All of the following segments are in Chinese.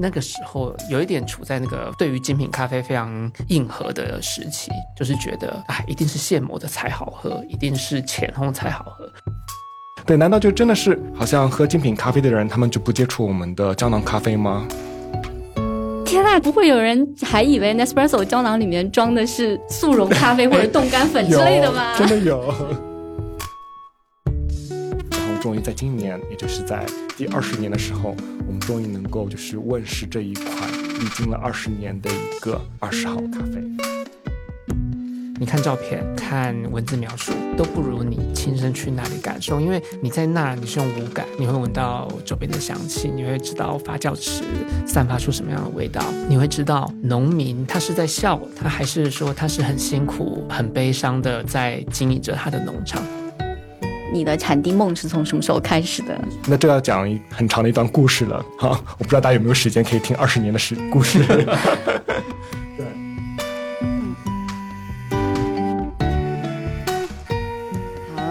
那个时候有一点处在那个对于精品咖啡非常硬核的时期，就是觉得哎，一定是现磨的才好喝，一定是浅烘才好喝。对，难道就真的是好像喝精品咖啡的人，他们就不接触我们的胶囊咖啡吗？天呐，不会有人还以为 Nespresso 胶囊里面装的是速溶咖啡或者 冻干粉之类的吗？真的有。然后终于在今年，也就是在第二十年的时候，终于能够就是问世这一款历经了二十年的一个二十号咖啡。你看照片、看文字描述都不如你亲身去那里感受，因为你在那你是用五感，你会闻到周边的香气，你会知道发酵池散发出什么样的味道，你会知道农民他是在笑，他还是说他是很辛苦、很悲伤的在经营着他的农场。你的产地梦是从什么时候开始的？那这要讲很长的一段故事了哈，我不知道大家有没有时间可以听二十年的史故事。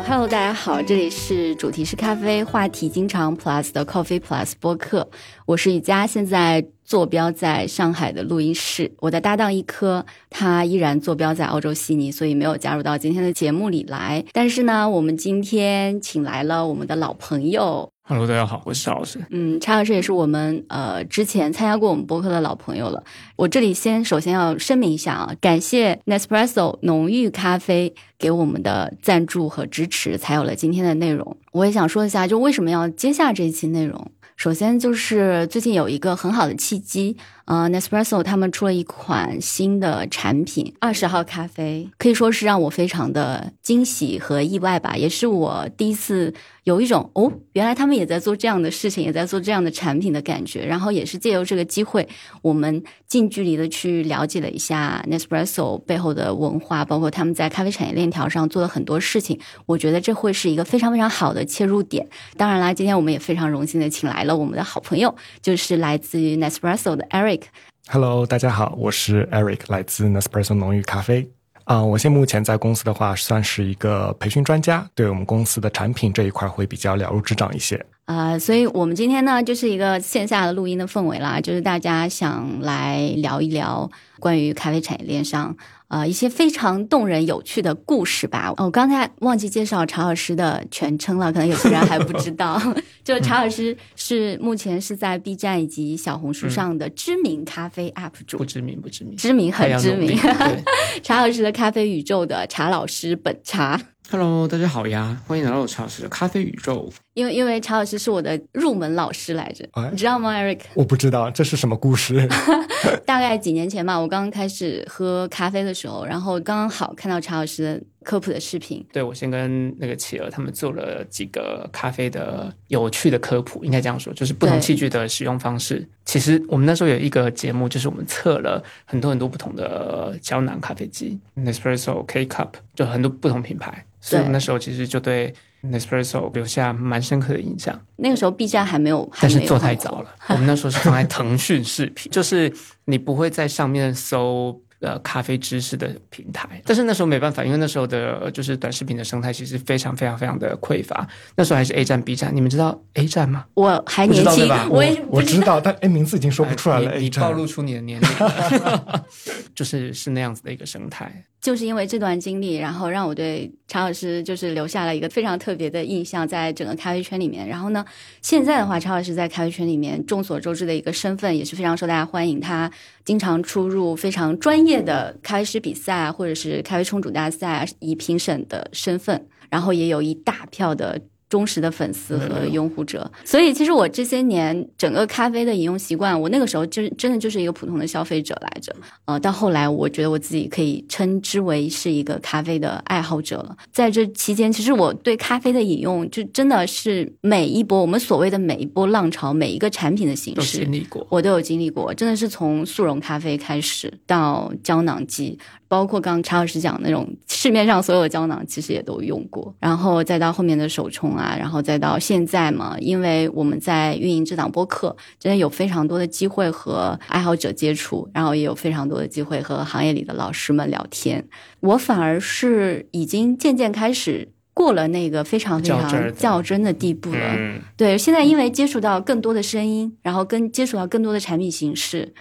Hello，大家好，这里是主题是咖啡，话题经常 Plus 的 Coffee Plus 播客，我是雨佳，现在坐标在上海的录音室，我的搭档一科，他依然坐标在澳洲悉尼，所以没有加入到今天的节目里来，但是呢，我们今天请来了我们的老朋友。Hello，大家好，我是查老师。嗯，查老师也是我们呃之前参加过我们播客的老朋友了。我这里先首先要声明一下啊，感谢 Nespresso 浓郁咖啡给我们的赞助和支持，才有了今天的内容。我也想说一下，就为什么要接下这一期内容。首先就是最近有一个很好的契机，呃，Nespresso 他们出了一款新的产品，二十号咖啡，可以说是让我非常的惊喜和意外吧，也是我第一次有一种哦，原来他们也在做这样的事情，也在做这样的产品的感觉。然后也是借由这个机会，我们近距离的去了解了一下 Nespresso 背后的文化，包括他们在咖啡产业链条上做了很多事情。我觉得这会是一个非常非常好的切入点。当然啦，今天我们也非常荣幸的请来了我们的好朋友，就是来自于 Nespresso 的 Eric。Hello，大家好，我是 Eric，来自 Nespresso 浓郁咖啡。啊，我现目前在公司的话，算是一个培训专家，对我们公司的产品这一块会比较了如指掌一些。啊，所以我们今天呢，就是一个线下的录音的氛围啦，就是大家想来聊一聊关于咖啡产业链上。呃，一些非常动人、有趣的故事吧。我刚才忘记介绍查老师的全称了，可能有些人还不知道。就查老师是目前是在 B 站以及小红书上的知名咖啡 UP 主，不知名不知名，知名很知名。查老师的咖啡宇宙的查老师本茶。Hello，大家好呀，欢迎来到查老师的咖啡宇宙。因为因为查老师是我的入门老师来着，你知道吗，Eric？我不知道这是什么故事。大概几年前吧，我刚刚开始喝咖啡的时候，然后刚刚好看到查老师的科普的视频。对，我先跟那个企鹅他们做了几个咖啡的有趣的科普，应该这样说，就是不同器具的使用方式。其实我们那时候有一个节目，就是我们测了很多很多不同的胶囊咖啡机，Nespresso K Cup，就很多不同品牌。所以那时候其实就对 Nespresso 留下蛮深刻的印象。那个时候 B 站还没有，但是做太早了。我们那时候是放在腾讯视频，就是你不会在上面搜。呃，咖啡知识的平台，但是那时候没办法，因为那时候的就是短视频的生态其实非常非常非常的匮乏。那时候还是 A 站、B 站，你们知道 A 站吗？我还年轻，我也我知道，但哎，名字已经说不出来了。你暴露出你的年龄，就是是那样子的一个生态。就是因为这段经历，然后让我对常老师就是留下了一个非常特别的印象，在整个咖啡圈里面。然后呢，现在的话，常老师在咖啡圈里面众所周知的一个身份，也是非常受大家欢迎。他经常出入非常专业的咖啡师比赛，或者是咖啡冲煮大赛，以评审的身份，然后也有一大票的。忠实的粉丝和拥护者，所以其实我这些年整个咖啡的饮用习惯，我那个时候真真的就是一个普通的消费者来着。呃，到后来我觉得我自己可以称之为是一个咖啡的爱好者了。在这期间，其实我对咖啡的饮用就真的是每一波我们所谓的每一波浪潮，每一个产品的形式，经历过，我都有经历过。真的是从速溶咖啡开始到胶囊机。包括刚刚查老师讲那种市面上所有的胶囊，其实也都用过，然后再到后面的手冲啊，然后再到现在嘛，因为我们在运营这档播客，真的有非常多的机会和爱好者接触，然后也有非常多的机会和行业里的老师们聊天。我反而是已经渐渐开始过了那个非常非常较真的地步了。嗯，对，现在因为接触到更多的声音，然后跟接触到更多的产品形式，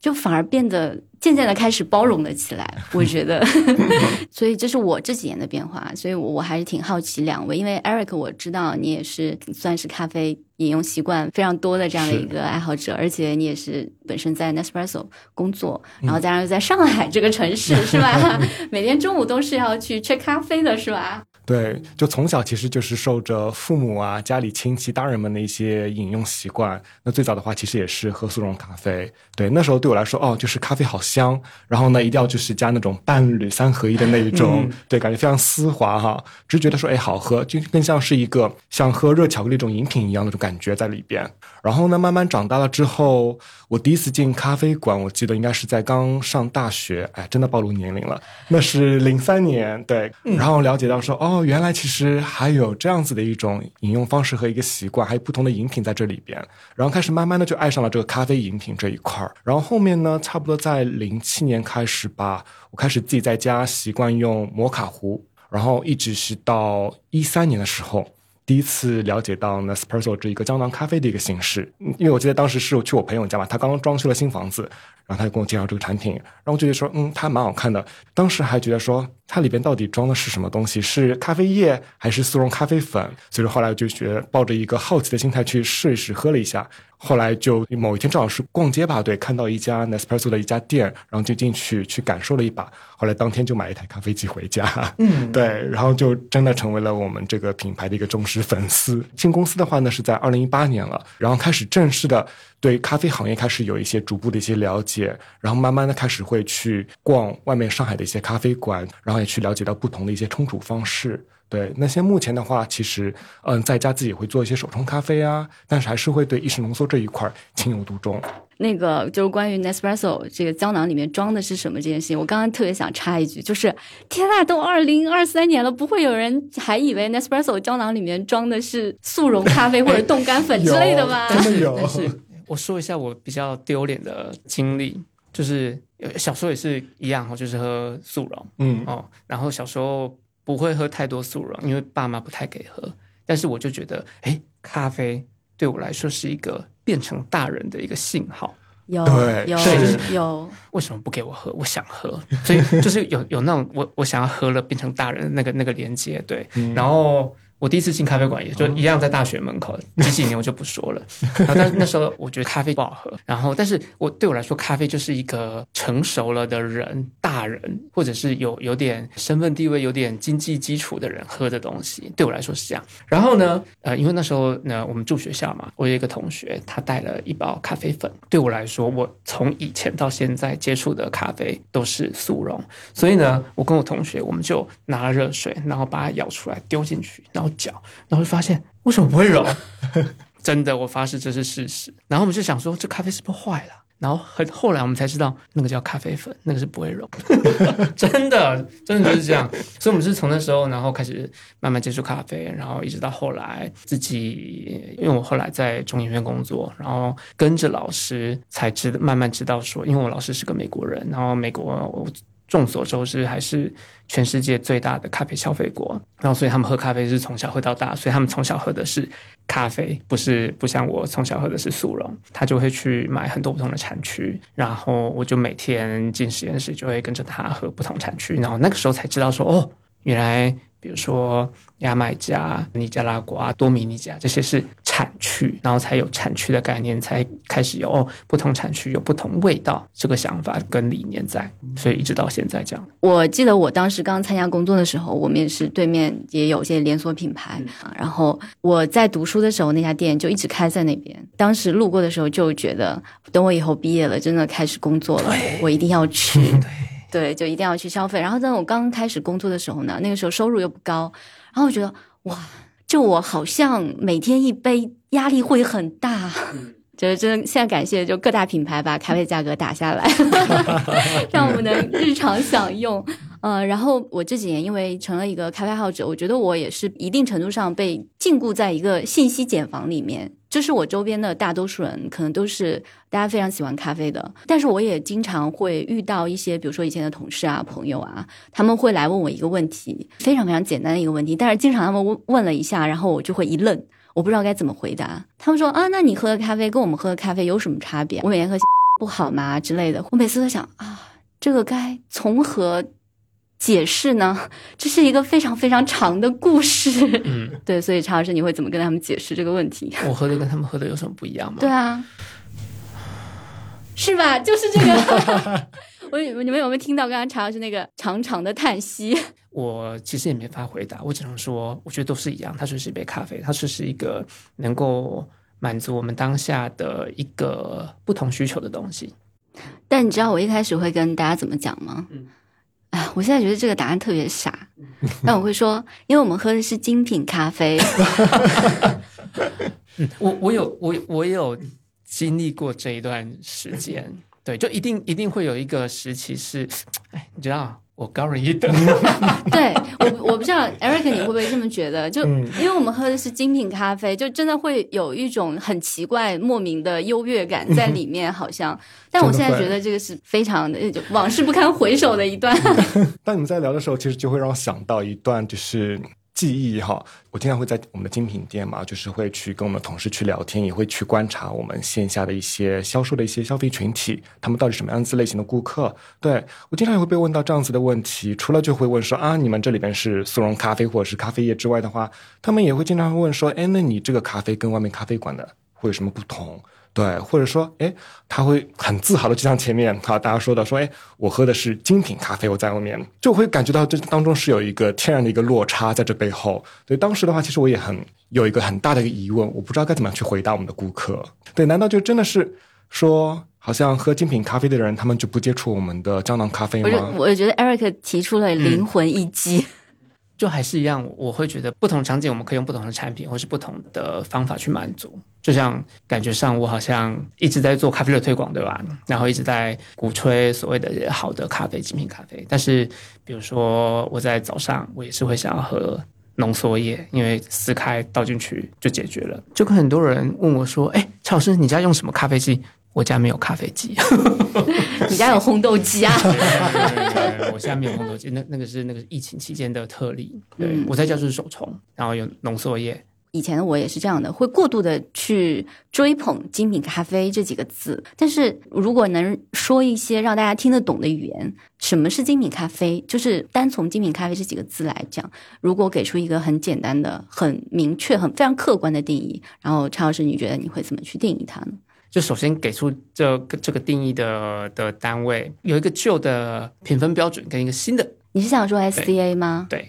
就反而变得渐渐的开始包容了起来。我觉得，所以这是我这几年的变化。所以我我还是挺好奇两位，因为 Eric 我知道你也是算是咖啡饮用习惯非常多的这样的一个爱好者，而且你也是本身在 Nespresso 工作，然后加上又在上海这个城市，是吧？每天中午都是要去吃咖啡的，是吧？对，就从小其实就是受着父母啊、家里亲戚、大人们的一些饮用习惯。那最早的话，其实也是喝速溶咖啡。对，那时候对我来说，哦，就是咖啡好香，然后呢，一定要就是加那种伴侣三合一的那一种，对，感觉非常丝滑哈，只是觉得说，哎，好喝，就更像是一个像喝热巧克力这种饮品一样那种感觉在里边。然后呢，慢慢长大了之后，我第一次进咖啡馆，我记得应该是在刚上大学，哎，真的暴露年龄了，那是零三年，对，然后了解到说，哦，哦原来其实还有这样子的一种饮用方式和一个习惯，还有不同的饮品在这里边，然后开始慢慢的就爱上了这个咖啡饮品这一块儿，然后后面呢，差不多在零七年开始吧，我开始自己在家习惯用摩卡壶，然后一直是到一三年的时候。第一次了解到 Nespresso 这一个胶囊咖啡的一个形式，因为我记得当时是我去我朋友家嘛，他刚刚装修了新房子，然后他就跟我介绍这个产品，然后我就觉得说，嗯，它蛮好看的。当时还觉得说，它里边到底装的是什么东西？是咖啡液还是速溶咖啡粉？所以说后来我就觉得抱着一个好奇的心态去试一试，喝了一下。后来就某一天正好是逛街吧，对，看到一家 Nespresso 的一家店，然后就进去去感受了一把。后来当天就买了一台咖啡机回家，嗯，对，然后就真的成为了我们这个品牌的一个忠实粉丝。进公司的话呢是在二零一八年了，然后开始正式的对咖啡行业开始有一些逐步的一些了解，然后慢慢的开始会去逛外面上海的一些咖啡馆，然后也去了解到不同的一些冲煮方式。对，那些目前的话，其实嗯，在家自己会做一些手冲咖啡啊，但是还是会对意式浓缩这一块儿情有独钟。那个就是关于 Nespresso 这个胶囊里面装的是什么这件事情，我刚刚特别想插一句，就是天呐，都二零二三年了，不会有人还以为 Nespresso 胶囊里面装的是速溶咖啡或者冻干粉之类的吧？有真的有但是 我说一下我比较丢脸的经历，就是呃小时候也是一样哦，就是喝速溶嗯哦，然后小时候不会喝太多速溶，因为爸妈不太给喝，但是我就觉得，哎，咖啡对我来说是一个变成大人的一个信号。有对有是有，为什么不给我喝？我想喝，所以就是有有那种我我想要喝了变成大人的那个那个连接，对。然后我第一次进咖啡馆也就一样在大学门口，几几年我就不说了。然后但那时候我觉得咖啡不好喝，然后但是我对我来说，咖啡就是一个成熟了的人、大人，或者是有有点身份地位、有点经济基础的人喝的东西，对我来说是这样。然后呢，呃，因为那时候呢，我们住学校嘛，我有一个同学，他带了一包咖啡粉。对我来说，我从以前到现在接触的咖啡都是速溶，所以呢，我跟我同学，我们就拿了热水，然后把它舀出来丢进去，然后脚，然后就发现为什么不会溶？真的，我发誓这是事实。然后我们就想说，这咖啡是不是坏了？然后很后来我们才知道，那个叫咖啡粉，那个是不会溶，真的，真的就是这样。所以我们是从那时候，然后开始慢慢接触咖啡，然后一直到后来自己，因为我后来在中研院工作，然后跟着老师才知，慢慢知道说，因为我老师是个美国人，然后美国我众所周知还是全世界最大的咖啡消费国，然后所以他们喝咖啡是从小喝到大，所以他们从小喝的是咖啡，不是不像我从小喝的是速溶，他就会去买很多不同的产区，然后我就每天进实验室就会跟着他喝不同产区，然后那个时候才知道说哦，原来比如说牙买加、尼加拉瓜、多米尼加这些是产区，然后才有产区的概念，才开始有哦不同产区有不同味道这个想法跟理念在，所以一直到现在这样。我记得我当时刚参加工作的时候，我们也是对面也有一些连锁品牌啊。然后我在读书的时候，那家店就一直开在那边。当时路过的时候就觉得，等我以后毕业了，真的开始工作了，我一定要去。对，就一定要去消费。然后在我刚开始工作的时候呢，那个时候收入又不高，然后我觉得哇，这我好像每天一杯压力会很大。就是真的，现在感谢就各大品牌把咖啡价格打下来，让我们能日常享用。呃，然后我这几年因为成了一个咖啡爱好者，我觉得我也是一定程度上被禁锢在一个信息茧房里面。就是我周边的大多数人可能都是大家非常喜欢咖啡的，但是我也经常会遇到一些，比如说以前的同事啊、朋友啊，他们会来问我一个问题，非常非常简单的一个问题，但是经常他们问问了一下，然后我就会一愣，我不知道该怎么回答。他们说啊，那你喝的咖啡跟我们喝的咖啡有什么差别？我每天喝 不好吗之类的？我每次都想啊，这个该从何？解释呢？这是一个非常非常长的故事。嗯，对，所以查老师，你会怎么跟他们解释这个问题？我喝的跟他们喝的有什么不一样吗？对啊，是吧？就是这个。我你们有没有听到刚刚查老师那个长长的叹息？我其实也没法回答，我只能说，我觉得都是一样。它就是一杯咖啡，它就是一个能够满足我们当下的一个不同需求的东西。但你知道我一开始会跟大家怎么讲吗？嗯。哎，我现在觉得这个答案特别傻，但我会说，因为我们喝的是精品咖啡。嗯，我我有我我有经历过这一段时间，对，就一定一定会有一个时期是，哎，你知道。我高人一等，对我我不知道，Eric 你会不会这么觉得？就因为我们喝的是精品咖啡，就真的会有一种很奇怪、莫名的优越感在里面，好像。但我现在觉得这个是非常的往事不堪回首的一段。当你们在聊的时候，其实就会让我想到一段，就是。记忆哈，我经常会在我们的精品店嘛，就是会去跟我们同事去聊天，也会去观察我们线下的一些销售的一些消费群体，他们到底什么样子类型的顾客。对我经常也会被问到这样子的问题，除了就会问说啊，你们这里边是速溶咖啡或者是咖啡液之外的话，他们也会经常会问说，哎，那你这个咖啡跟外面咖啡馆的会有什么不同？对，或者说，哎，他会很自豪的就像前面哈大家说的，说，哎，我喝的是精品咖啡，我在外面就会感觉到这当中是有一个天然的一个落差在这背后。所以当时的话，其实我也很有一个很大的一个疑问，我不知道该怎么样去回答我们的顾客。对，难道就真的是说，好像喝精品咖啡的人，他们就不接触我们的胶囊咖啡吗？我我觉得 Eric 提出了灵魂一击。就还是一样，我会觉得不同场景我们可以用不同的产品或是不同的方法去满足。就像感觉上我好像一直在做咖啡的推广，对吧？然后一直在鼓吹所谓的好的咖啡、精品咖啡。但是比如说我在早上，我也是会想要喝浓缩液，因为撕开倒进去就解决了。就跟很多人问我说：“哎，蔡老师，你家用什么咖啡机？”我家没有咖啡机，你家有烘豆机啊？我家没有烘豆机，那那个是那个疫情期间的特例。对我在家就是手冲，然后有浓缩液。以前的我也是这样的，会过度的去追捧精品咖啡这几个字。但是如果能说一些让大家听得懂的语言，什么是精品咖啡？就是单从精品咖啡这几个字来讲，如果给出一个很简单的、很明确、很非常客观的定义，然后陈老师，你觉得你会怎么去定义它呢？就首先给出这个这个定义的的单位，有一个旧的评分标准跟一个新的。你是想说 SCA 吗？对。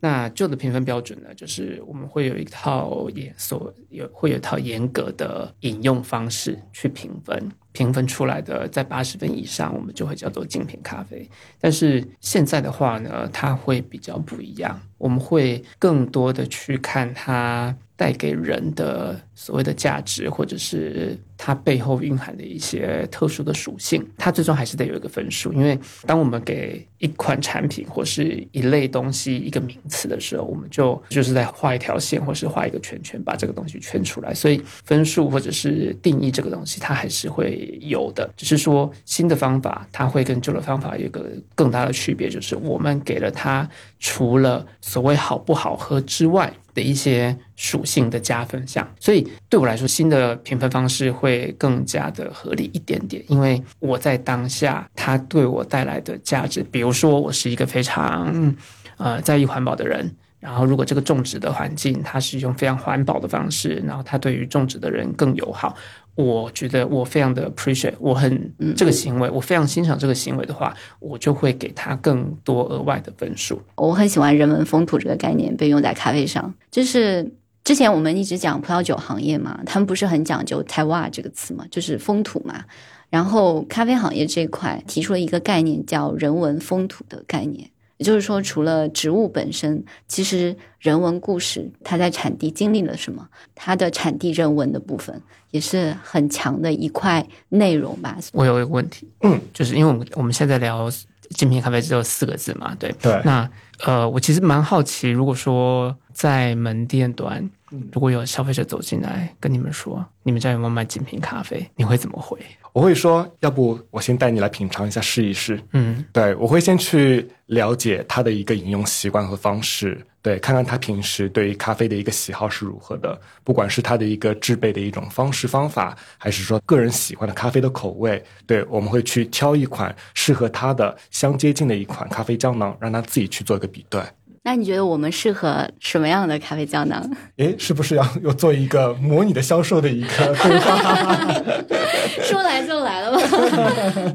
那旧的评分标准呢，就是我们会有一套严所有会有一套严格的引用方式去评分，评分出来的在八十分以上，我们就会叫做精品咖啡。但是现在的话呢，它会比较不一样，我们会更多的去看它。带给人的所谓的价值，或者是它背后蕴含的一些特殊的属性，它最终还是得有一个分数。因为当我们给一款产品或是一类东西一个名词的时候，我们就就是在画一条线，或是画一个圈圈，把这个东西圈出来。所以分数或者是定义这个东西，它还是会有的。只是说新的方法，它会跟旧的方法有一个更大的区别，就是我们给了它除了所谓好不好喝之外。的一些属性的加分项，所以对我来说，新的评分方式会更加的合理一点点。因为我在当下，它对我带来的价值，比如说我是一个非常呃在意环保的人，然后如果这个种植的环境它是用非常环保的方式，然后它对于种植的人更友好。我觉得我非常的 appreciate，我很这个行为，我非常欣赏这个行为的话，我就会给他更多额外的分数。我很喜欢人文风土这个概念被用在咖啡上，就是之前我们一直讲葡萄酒行业嘛，他们不是很讲究台湾这个词嘛，就是风土嘛。然后咖啡行业这块提出了一个概念叫人文风土的概念。也就是说，除了植物本身，其实人文故事它在产地经历了什么，它的产地人文的部分也是很强的一块内容吧。我有一个问题，嗯，就是因为我们我们现在聊精品咖啡只有四个字嘛，对。对那呃，我其实蛮好奇，如果说在门店端，如果有消费者走进来跟你们说，你们家有没有卖精品咖啡，你会怎么回？我会说，要不我先带你来品尝一下，试一试。嗯，对，我会先去了解他的一个饮用习惯和方式，对，看看他平时对于咖啡的一个喜好是如何的，不管是他的一个制备的一种方式方法，还是说个人喜欢的咖啡的口味，对，我们会去挑一款适合他的、相接近的一款咖啡胶囊，让他自己去做一个比对。那你觉得我们适合什么样的咖啡胶囊？诶，是不是要要做一个模拟的销售的一个？说来就来了吧。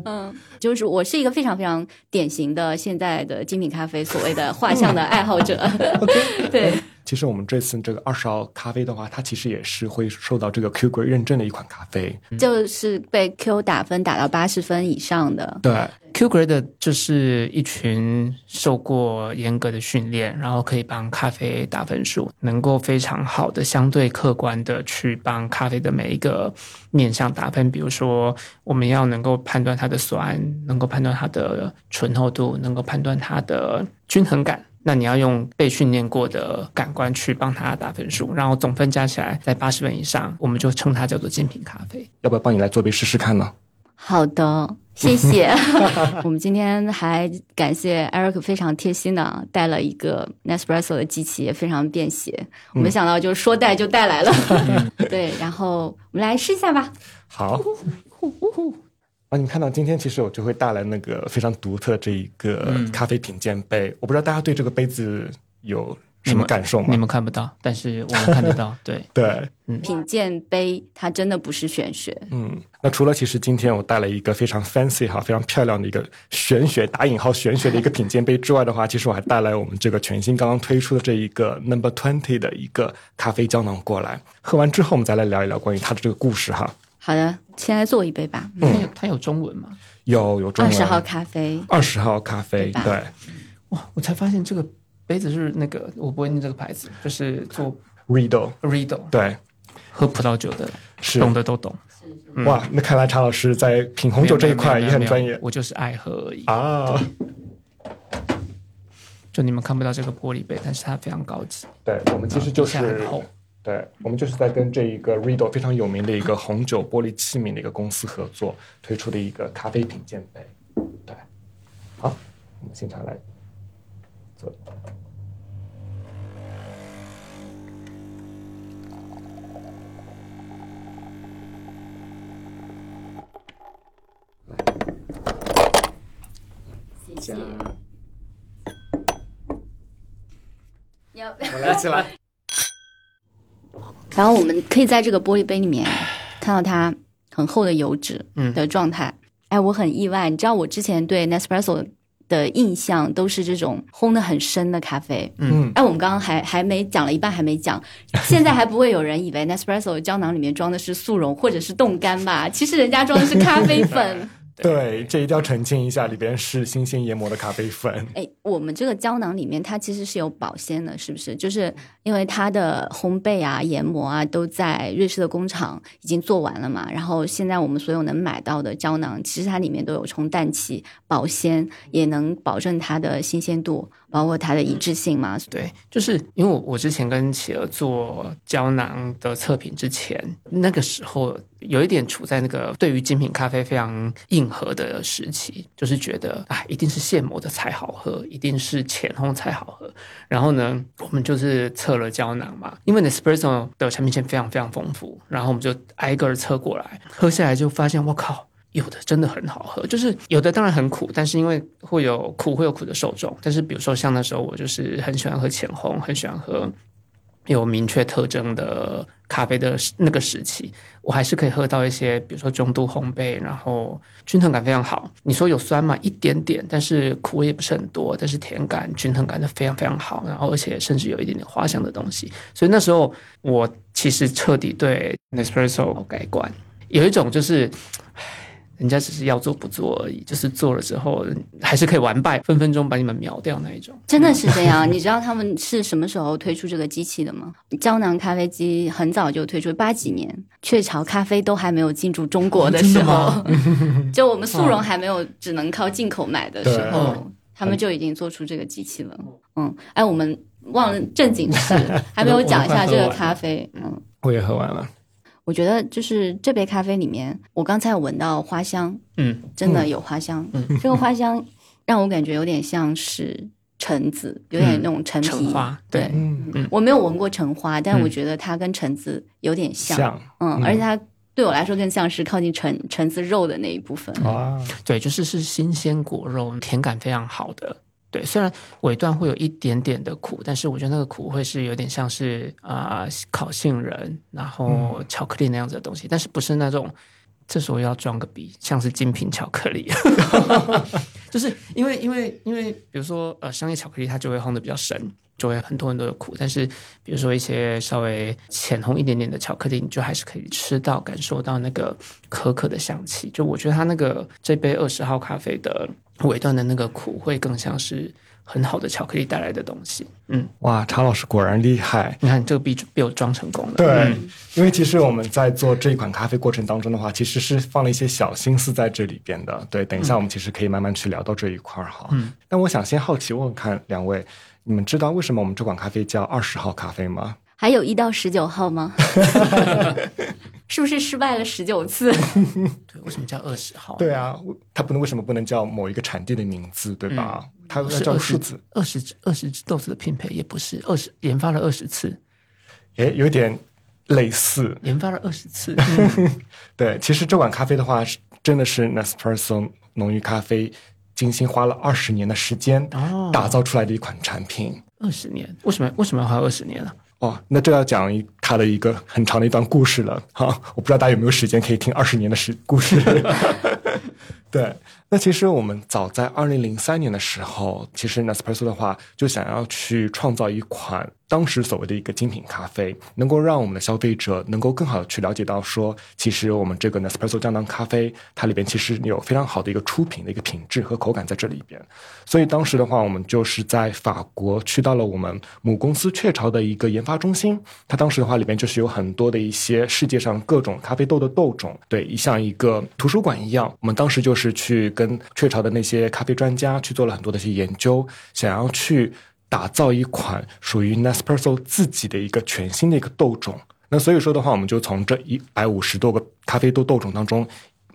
嗯，就是我是一个非常非常典型的现在的精品咖啡所谓的画像的爱好者。对，其实我们这次这个二十号咖啡的话，它其实也是会受到这个 Q 规认证的一款咖啡。就是被 Q 打分打到八十分以上的。对，Q Grade 就是一群受过严格的训练，然后可以帮咖啡打分数，能够非常好的、相对客观的去帮咖啡的每一个面向打分。比如说，我们要能够判断它的酸，能够判断它的醇厚度，能够判断它的均衡感。那你要用被训练过的感官去帮他打分数，然后总分加起来在八十分以上，我们就称它叫做精品咖啡。要不要帮你来做杯试试看呢？好的，谢谢。我们今天还感谢 Eric 非常贴心的带了一个 Nespresso 的机器，也非常便携。我没想到就是说带就带来了。对，然后我们来试一下吧。好。啊，你们看到今天其实我就会带来那个非常独特的这一个咖啡品鉴杯，我不知道大家对这个杯子有什么感受吗？你们看不到，但是我们看得到。对，对，品鉴杯它真的不是玄学。嗯，那除了其实今天我带了一个非常 fancy 哈、非常漂亮的一个玄学打引号玄学的一个品鉴杯之外的话，其实我还带来我们这个全新刚刚推出的这一个 Number Twenty 的一个咖啡胶囊过来。喝完之后，我们再来聊一聊关于它的这个故事哈。好的，先来做一杯吧。它有它有中文吗？有有中文，二十号咖啡，二十号咖啡，对对，哇，我才发现这个杯子是那个我不会念这个牌子，就是做 Riddle，Riddle 对，喝葡萄酒的，是。懂的都懂。哇，那看来查老师在品红酒这一块也很专业。我就是爱喝而已。啊。就你们看不到这个玻璃杯，但是它非常高级，对，我们其实就是。对，我们就是在跟这一个 Riddle 非常有名的一个红酒玻璃器皿的一个公司合作推出的一个咖啡品鉴杯。对，好，我们现场来做。谢谢。要我来起来。然后我们可以在这个玻璃杯里面看到它很厚的油脂嗯的状态。哎，我很意外，你知道我之前对 Nespresso 的印象都是这种烘的很深的咖啡。嗯，哎，我们刚刚还还没讲了一半还没讲，现在还不会有人以为 Nespresso 胶囊里面装的是速溶或者是冻干吧？其实人家装的是咖啡粉。对，这一定要澄清一下，里边是新鲜研磨的咖啡粉。哎，我们这个胶囊里面它其实是有保鲜的，是不是？就是因为它的烘焙啊、研磨啊都在瑞士的工厂已经做完了嘛。然后现在我们所有能买到的胶囊，其实它里面都有充氮气、保鲜，也能保证它的新鲜度，包括它的一致性嘛。对，就是因为我我之前跟企鹅做胶囊的测评之前，那个时候有一点处在那个对于精品咖啡非常硬核的时期，就是觉得啊，一定是现磨的才好喝，一定是浅烘才好喝。然后呢，我们就是测了胶囊嘛，因为 Nespresso 的产品线非常非常丰富，然后我们就挨个儿测过来，喝下来就发现，我靠。有的真的很好喝，就是有的当然很苦，但是因为会有苦会有苦的受众。但是比如说像那时候我就是很喜欢喝浅红，很喜欢喝有明确特征的咖啡的那个时期，我还是可以喝到一些，比如说中度烘焙，然后均衡感非常好。你说有酸嘛，一点点，但是苦味也不是很多，但是甜感、均衡感都非常非常好，然后而且甚至有一点点花香的东西。所以那时候我其实彻底对 Nespresso 改观，有一种就是。人家只是要做不做而已，就是做了之后还是可以完败，分分钟把你们秒掉那一种。真的是这样。你知道他们是什么时候推出这个机器的吗？胶囊咖啡机很早就推出，八几年雀巢咖啡都还没有进驻中国的时候，就我们速溶还没有只能靠进口买的时候，他们就已经做出这个机器了。嗯，哎，我们忘了正经事，还没有讲一下这个咖啡。嗯，我也喝完了。我觉得就是这杯咖啡里面，我刚才有闻到花香，嗯，真的有花香。嗯这个花香让我感觉有点像是橙子，有点那种橙皮。橙花，对，嗯，我没有闻过橙花，但嗯我觉得它跟橙子有点像。像嗯，嗯而且它对我来说更像是靠近橙橙子肉的那一部分。哇，对，就是是新鲜果肉，甜感非常好的。对，虽然尾段会有一点点的苦，但是我觉得那个苦会是有点像是啊、呃烤杏仁，然后巧克力那样子的东西，但是不是那种。这时候要装个逼，像是精品巧克力，就是因为因为因为比如说呃商业巧克力它就会烘的比较深，就会很多很多的苦，但是比如说一些稍微浅烘一点点的巧克力，你就还是可以吃到感受到那个可可的香气。就我觉得它那个这杯二十号咖啡的尾段的那个苦，会更像是很好的巧克力带来的东西。嗯，哇，查老师果然厉害。你看这个币被我装成功了。对，嗯因为其实我们在做这一款咖啡过程当中的话，其实是放了一些小心思在这里边的。对，等一下我们其实可以慢慢去聊到这一块儿哈。嗯，但我想先好奇问问看两位，你们知道为什么我们这款咖啡叫二十号咖啡吗？还有一到十九号吗？是不是失败了十九次？对，为什么叫二十号？对啊，它不能为什么不能叫某一个产地的名字，对吧？它要是叫数字，二十二十只豆子的拼配也不是二十研发了二十次，诶，有点类似。研发了二十次。嗯对，其实这款咖啡的话，是真的是 Nespresso 浓郁咖啡精心花了二十年的时间哦打造出来的一款产品。二十年，为什么为什么要花二十年啊？哦，那这要讲一他的一个很长的一段故事了哈，我不知道大家有没有时间可以听二十年的时故事。对，那其实我们早在二零零三年的时候，其实 Nespresso 的话就想要去创造一款当时所谓的一个精品咖啡，能够让我们的消费者能够更好的去了解到说，其实我们这个 Nespresso 胶囊咖啡它里边其实有非常好的一个出品的一个品质和口感在这里边。所以当时的话，我们就是在法国去到了我们母公司雀巢的一个研发中心。它当时的话，里边就是有很多的一些世界上各种咖啡豆的豆种，对，像一个图书馆一样。我们当时就是去跟雀巢的那些咖啡专家去做了很多的一些研究，想要去打造一款属于 Nespresso 自己的一个全新的一个豆种。那所以说的话，我们就从这一百五十多个咖啡豆豆种当中。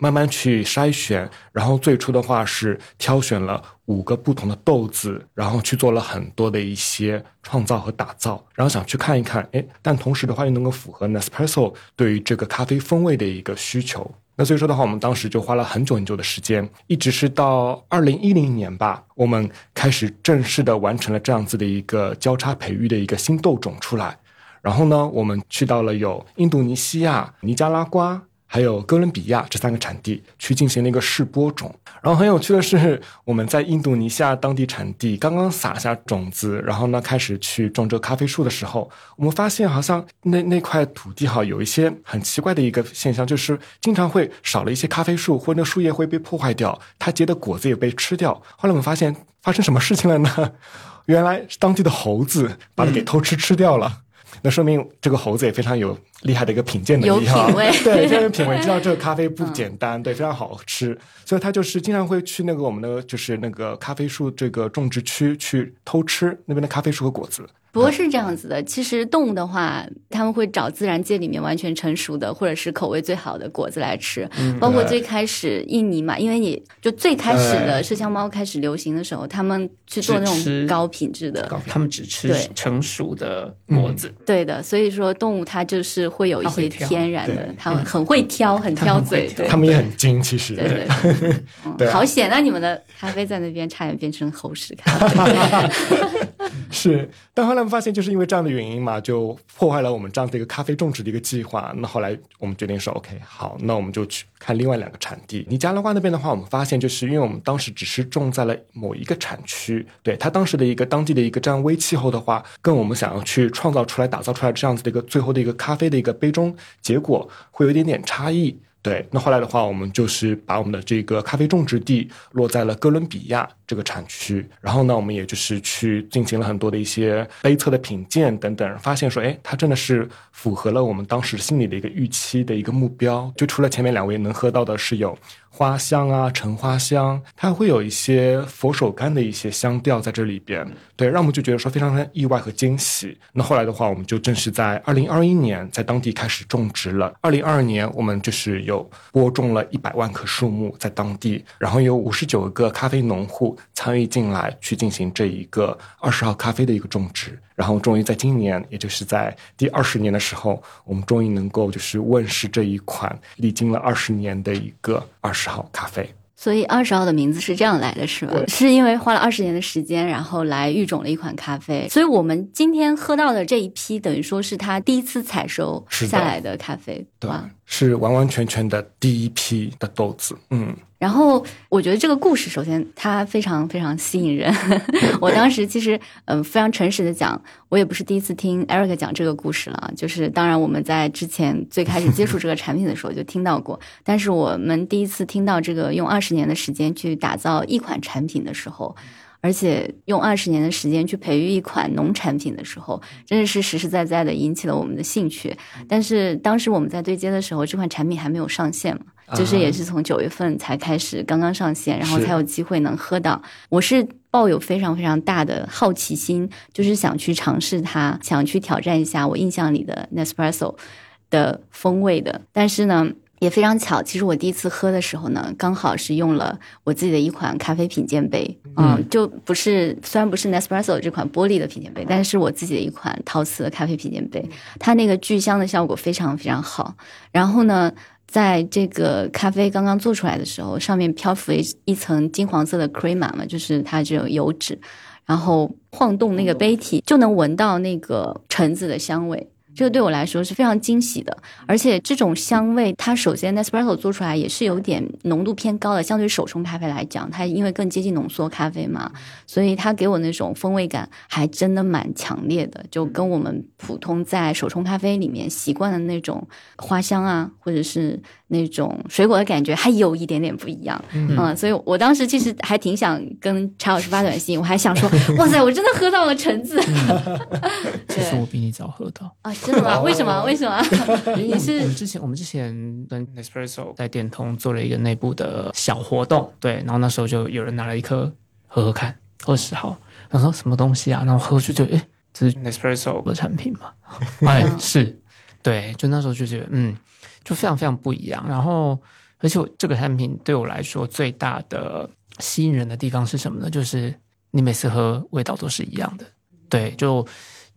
慢慢去筛选，然后最初的话是挑选了五个不同的豆子，然后去做了很多的一些创造和打造，然后想去看一看，哎，但同时的话又能够符合 Nespresso 对于这个咖啡风味的一个需求。那所以说的话，我们当时就花了很久很久的时间，一直是到二零一零年吧，我们开始正式的完成了这样子的一个交叉培育的一个新豆种出来。然后呢，我们去到了有印度尼西亚、尼加拉瓜。还有哥伦比亚这三个产地去进行了一个试播种，然后很有趣的是，我们在印度尼西亚当地产地刚刚撒下种子，然后呢开始去种这个咖啡树的时候，我们发现好像那那块土地哈有一些很奇怪的一个现象，就是经常会少了一些咖啡树，或者树叶会被破坏掉，它结的果子也被吃掉。后来我们发现发生什么事情了呢？原来是当地的猴子把它给偷吃吃掉了。那说明这个猴子也非常有厉害的一个品鉴能力哈，对，非常有品味，知道这个咖啡不简单，对，非常好吃，所以他就是经常会去那个我们的就是那个咖啡树这个种植区去偷吃那边的咖啡树和果子。不过是这样子的，其实动物的话，他们会找自然界里面完全成熟的，或者是口味最好的果子来吃。包括最开始印尼嘛，因为你就最开始的麝香猫开始流行的时候，他们去做那种高品质的，他们只吃成熟的果子，对的。所以说动物它就是会有一些天然的，它们很会挑，很挑嘴，对他们也很精，其实对对对。嗯 对啊好险啊！你们的咖啡在那边差点变成猴屎咖啡。是，但后来我们发现，就是因为这样的原因嘛，就破坏了我们这样的一个咖啡种植的一个计划。那后来我们决定说，OK，好，那我们就去看另外两个产地。尼加拉瓜那边的话，我们发现，就是因为我们当时只是种在了某一个产区，对它当时的一个当地的一个这样微气候的话，跟我们想要去创造出来、打造出来这样子的一个最后的一个咖啡的一个杯中结果会有一点点差异。对，那后来的话，我们就是把我们的这个咖啡种植地落在了哥伦比亚这个产区，然后呢，我们也就是去进行了很多的一些杯测的品鉴等等，发现说，哎，它真的是符合了我们当时心里的一个预期的一个目标。就除了前面两位能喝到的是有。花香啊，橙花香，它会有一些佛手柑的一些香调在这里边，对，让我们就觉得说非常的意外和惊喜。那后来的话，我们就正式在二零二一年在当地开始种植了。二零二二年，我们就是有播种了一百万棵树木在当地，然后有五十九个咖啡农户参与进来去进行这一个二十号咖啡的一个种植。然后终于在今年，也就是在第二十年的时候，我们终于能够就是问世这一款历经了二十年的一个二十号咖啡。所以二十号的名字是这样来的，是吧？是因为花了二十年的时间，然后来育种了一款咖啡。所以我们今天喝到的这一批，等于说是他第一次采收下来的咖啡，对吧？是完完全全的第一批的豆子，嗯。然后我觉得这个故事，首先它非常非常吸引人。我当时其实，嗯，非常诚实的讲，我也不是第一次听 Eric 讲这个故事了。就是当然我们在之前最开始接触这个产品的时候就听到过，但是我们第一次听到这个用二十年的时间去打造一款产品的时候。而且用二十年的时间去培育一款农产品的时候，真的是实实在在的引起了我们的兴趣。但是当时我们在对接的时候，这款产品还没有上线嘛，就是也是从九月份才开始刚刚上线，然后才有机会能喝到。我是抱有非常非常大的好奇心，就是想去尝试它，想去挑战一下我印象里的 Nespresso 的风味的。但是呢。也非常巧，其实我第一次喝的时候呢，刚好是用了我自己的一款咖啡品鉴杯，嗯，就不是虽然不是 Nespresso 这款玻璃的品鉴杯，但是我自己的一款陶瓷的咖啡品鉴杯，它那个聚香的效果非常非常好。然后呢，在这个咖啡刚刚做出来的时候，上面漂浮一一层金黄色的 crema 嘛，就是它这种油脂，然后晃动那个杯体，就能闻到那个橙子的香味。这个对我来说是非常惊喜的，而且这种香味，它首先 Nespresso 做出来也是有点浓度偏高的，相对于手冲咖啡来讲，它因为更接近浓缩咖啡嘛，所以它给我那种风味感还真的蛮强烈的，就跟我们普通在手冲咖啡里面习惯的那种花香啊，或者是。那种水果的感觉还有一点点不一样，嗯，所以我当时其实还挺想跟柴老师发短信，我还想说，哇塞，我真的喝到了橙子。其实我比你早喝到啊，真的吗？为什么？为什么？你是我们之前我们之前跟 Nespresso 在电通做了一个内部的小活动，对，然后那时候就有人拿了一颗喝喝看，二十号，他说什么东西啊？然后喝去就，哎，这是 Nespresso 的产品吗？哎，是，对，就那时候就觉得，嗯。就非常非常不一样，然后而且这个产品对我来说最大的吸引人的地方是什么呢？就是你每次喝味道都是一样的，对，就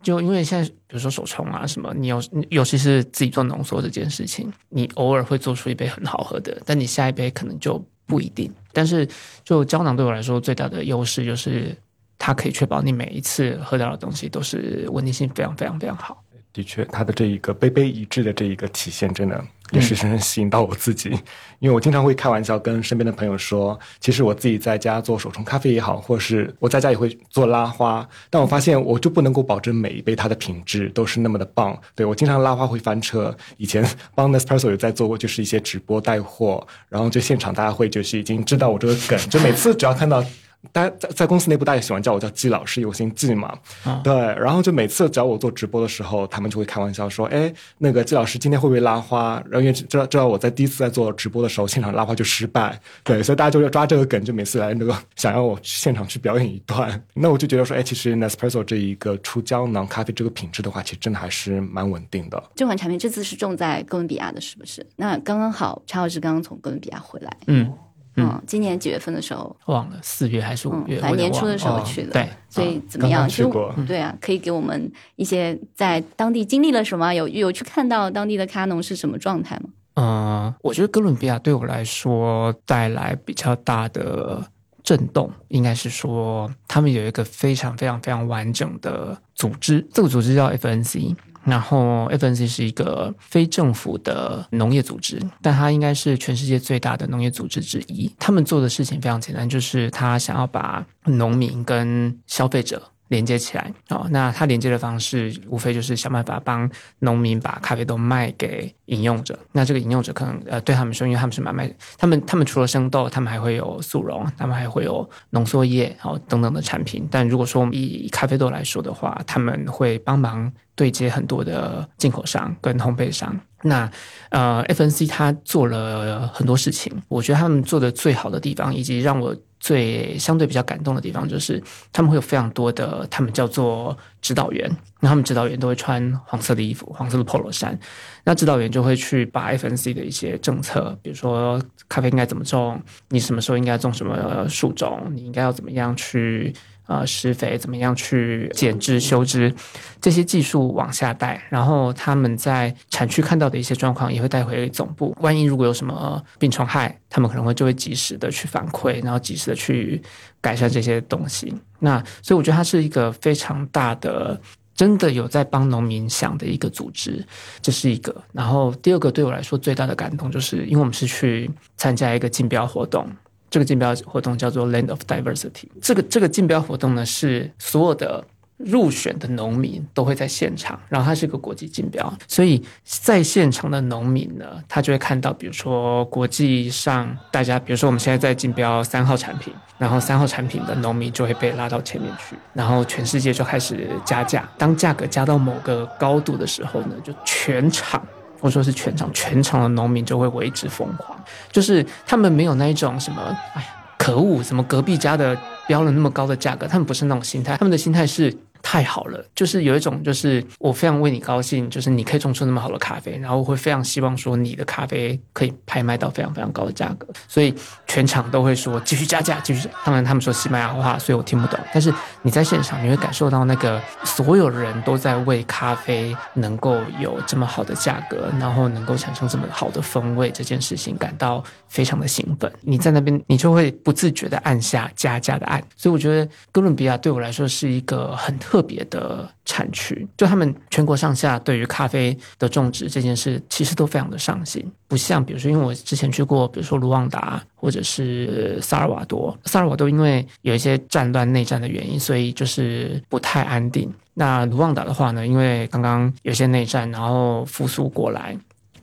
就因为现在比如说手冲啊什么，你有尤其是自己做浓缩这件事情，你偶尔会做出一杯很好喝的，但你下一杯可能就不一定。但是就胶囊对我来说最大的优势就是它可以确保你每一次喝到的东西都是稳定性非常非常非常好。的确，它的这一个杯杯一致的这一个体现，真的也是深深吸引到我自己。因为我经常会开玩笑跟身边的朋友说，其实我自己在家做手冲咖啡也好，或是我在家也会做拉花，但我发现我就不能够保证每一杯它的品质都是那么的棒。对我经常拉花会翻车，以前帮 Nespresso 有在做过，就是一些直播带货，然后就现场大家会就是已经知道我这个梗，就每次只要看到。大家在在公司内部，大家喜欢叫我叫季老师，有姓季嘛。对，然后就每次只要我做直播的时候，他们就会开玩笑说：“哎，那个季老师今天会不会拉花？”然后因为知道知道我在第一次在做直播的时候，现场拉花就失败。对，所以大家就要抓这个梗，就每次来那个想要我现场去表演一段。那我就觉得说，哎，其实 Nespresso 这一个出胶囊咖啡这个品质的话，其实真的还是蛮稳定的。这款产品这次是种在哥伦比亚的，是不是？那刚刚好，查老师刚刚从哥伦比亚回来。嗯。嗯，今年几月份的时候？忘了，四月还是五月？反正年初的时候去的。对，所以怎么样？去过。对啊，可以给我们一些在当地经历了什么？有有去看到当地的卡农是什么状态吗？嗯，我觉得哥伦比亚对我来说带来比较大的震动，应该是说他们有一个非常非常非常完整的组织，这个组织叫 FNC。然后，FNC 是一个非政府的农业组织，但它应该是全世界最大的农业组织之一。他们做的事情非常简单，就是他想要把农民跟消费者连接起来哦。那它连接的方式无非就是想办法帮农民把咖啡豆卖给饮用者。那这个饮用者可能呃对他们说，因为他们是买卖，他们他们除了生豆，他们还会有速溶，他们还会有浓缩液，哦等等的产品。但如果说我们以咖啡豆来说的话，他们会帮忙对接很多的进口商跟烘焙商。那呃，FNC 他做了很多事情，我觉得他们做的最好的地方，以及让我最相对比较感动的地方，就是他们会有非常多的，他们叫做指导员。那他们指导员都会穿黄色的衣服，黄色的 polo 衫。那指导员就会去把 FNC 的一些政策，比如说咖啡应该怎么种，你什么时候应该种什么树种，你应该要怎么样去。呃，施肥怎么样去减脂修枝，这些技术往下带，然后他们在产区看到的一些状况也会带回总部。万一如果有什么病虫害，他们可能会就会及时的去反馈，然后及时的去改善这些东西。那所以我觉得它是一个非常大的，真的有在帮农民想的一个组织，这是一个。然后第二个对我来说最大的感动，就是因为我们是去参加一个竞标活动。这个竞标活动叫做 Land of Diversity。这个这个竞标活动呢，是所有的入选的农民都会在现场，然后它是一个国际竞标，所以在现场的农民呢，他就会看到，比如说国际上大家，比如说我们现在在竞标三号产品，然后三号产品的农民就会被拉到前面去，然后全世界就开始加价，当价格加到某个高度的时候呢，就全场。或者说是全场，全场的农民就会为之疯狂，就是他们没有那一种什么，哎呀，可恶，怎么隔壁家的标了那么高的价格，他们不是那种心态，他们的心态是。太好了，就是有一种，就是我非常为你高兴，就是你可以种出那么好的咖啡，然后我会非常希望说你的咖啡可以拍卖到非常非常高的价格，所以全场都会说继续加价，继续。当然他们说西班牙话，所以我听不懂。但是你在现场，你会感受到那个所有人都在为咖啡能够有这么好的价格，然后能够产生这么好的风味这件事情感到非常的兴奋。你在那边，你就会不自觉的按下加价的按。所以我觉得哥伦比亚对我来说是一个很特。别的产区，就他们全国上下对于咖啡的种植这件事，其实都非常的上心。不像比如说，因为我之前去过，比如说卢旺达或者是萨尔瓦多，萨尔瓦多因为有一些战乱内战的原因，所以就是不太安定。那卢旺达的话呢，因为刚刚有些内战，然后复苏过来，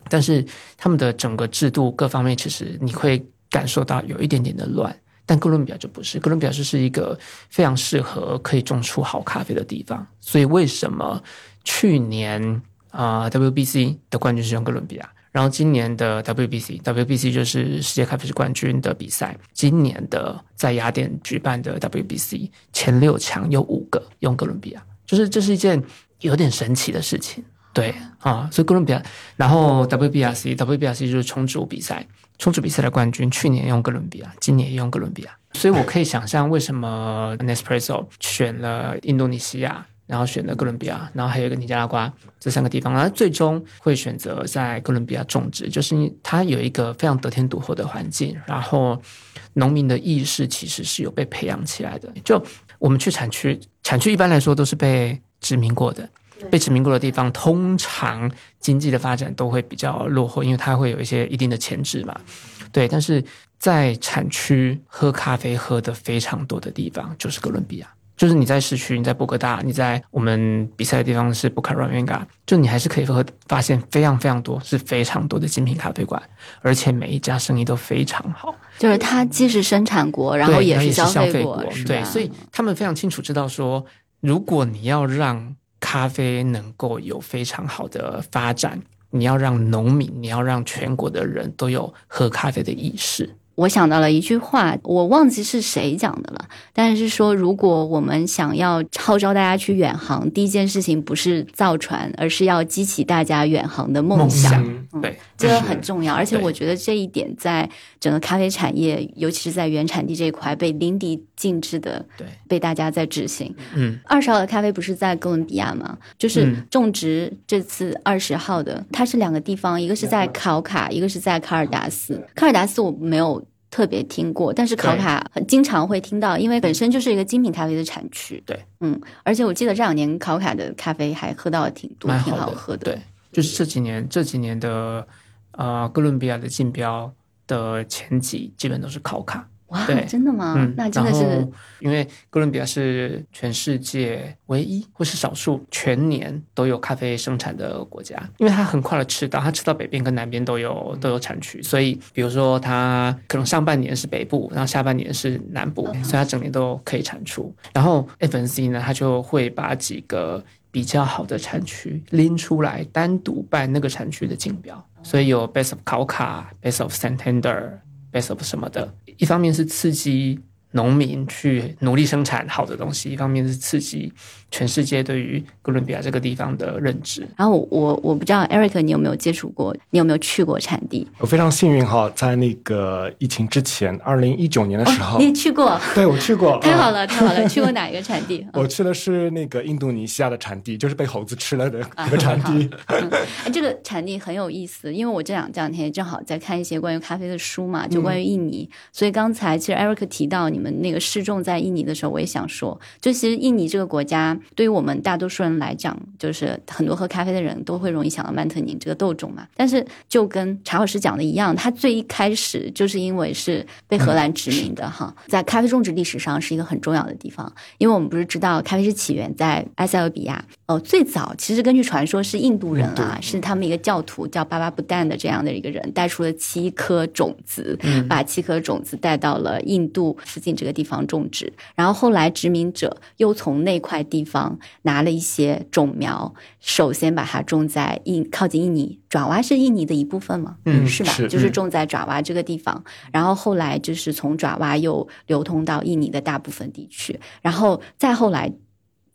但是他们的整个制度各方面，其实你会感受到有一点点的乱。但哥伦比亚就不是，哥伦比亚就是一个非常适合可以种出好咖啡的地方。所以为什么去年啊 WBC 的冠军是用哥伦比亚，然后今年的 WBC，WBC 就是世界咖啡师冠军的比赛，今年的在雅典举办的 WBC 前六强有五个用哥伦比亚，就是这是一件有点神奇的事情。对啊，所以哥伦比亚，然后 WBRC，WBRC 就是冲煮比赛，冲煮比赛的冠军，去年用哥伦比亚，今年也用哥伦比亚，所以我可以想象为什么 Nespresso 选了印度尼西亚，然后选了哥伦比亚，然后还有一个尼加拉瓜这三个地方，然后最终会选择在哥伦比亚种植，就是它有一个非常得天独厚的环境，然后农民的意识其实是有被培养起来的。就我们去产区，产区一般来说都是被殖民过的。被殖民过的地方，通常经济的发展都会比较落后，因为它会有一些一定的前置嘛。对，但是在产区喝咖啡喝的非常多的地方，就是哥伦比亚。就是你在市区，你在波哥大，你在我们比赛的地方是布卡拉维加，就你还是可以喝发现非常非常多，是非常多的精品咖啡馆，而且每一家生意都非常好。就是它既是生产国，然后也是消费国，对，所以他们非常清楚知道说，如果你要让咖啡能够有非常好的发展，你要让农民，你要让全国的人都有喝咖啡的意识。我想到了一句话，我忘记是谁讲的了，但是说如果我们想要号召大家去远航，第一件事情不是造船，而是要激起大家远航的梦想。对，这个很重要。而且我觉得这一点在整个咖啡产业，尤其是在原产地这一块，被淋漓尽致的对被大家在执行。嗯，二十号的咖啡不是在哥伦比亚吗？就是种植这次二十号的，它是两个地方，一个是在考卡，一个是在卡尔达斯。卡尔达斯我没有。特别听过，但是考卡很经常会听到，因为本身就是一个精品咖啡的产区。对，嗯，而且我记得这两年考卡的咖啡还喝到挺多，挺好喝的。对，就是这几年这几年的呃哥伦比亚的竞标的前几，基本都是考卡。哇对，真的吗？嗯，那真的然是后因为哥伦比亚是全世界唯一或是少数全年都有咖啡生产的国家，因为它很快的赤道，它赤道北边跟南边都有都有产区，所以比如说它可能上半年是北部，然后下半年是南部，所以它整年都可以产出。然后 FNC 呢，它就会把几个比较好的产区拎出来，单独办那个产区的竞标，所以有 Best of 考卡、Best of Santander、besom 什么的。一方面是刺激农民去努力生产好的东西，一方面是刺激全世界对于哥伦比亚这个地方的认知。然后我我我不知道 Eric 你有没有接触过，你有没有去过产地？我非常幸运哈，在那个疫情之前，二零一九年的时候，你也去过，对我去过，啊太好了，太好了！去过哪一个产地？我去的是那个印度尼西亚的产地，就是被猴子吃了的 一个产地。哎，这个产地很有意思，因为我这两这两天正好在看一些关于咖啡的书嘛，就关于印尼。所以刚才其实 Eric 提到你们那个试种在印尼的时候，我也想说，就其实印尼这个国家对于我们大多数人来讲，就是很多喝咖啡的人都会容易想到曼特宁这个豆种嘛。但是就跟查老师讲的一样，它最一开始就是因为是被荷兰殖民的哈，在咖啡种植历史上是一个很重要的地方，因为我们不是知道咖啡是起源在埃塞俄比亚，哦，最早其实根据传说是印度人啊，是他们一个教徒叫巴巴布旦的这样的一个人带出了七颗种子，把七颗种子带到了印度附近这个地方种植，然后后来殖民者又从那块地方拿了一些种苗，首先把它种在印靠近印尼，爪哇是印尼的一部分吗？嗯是吧？是就是种在爪哇这个地方，然后后来就是从爪哇又流通到印尼的大部分地区，然后再后来。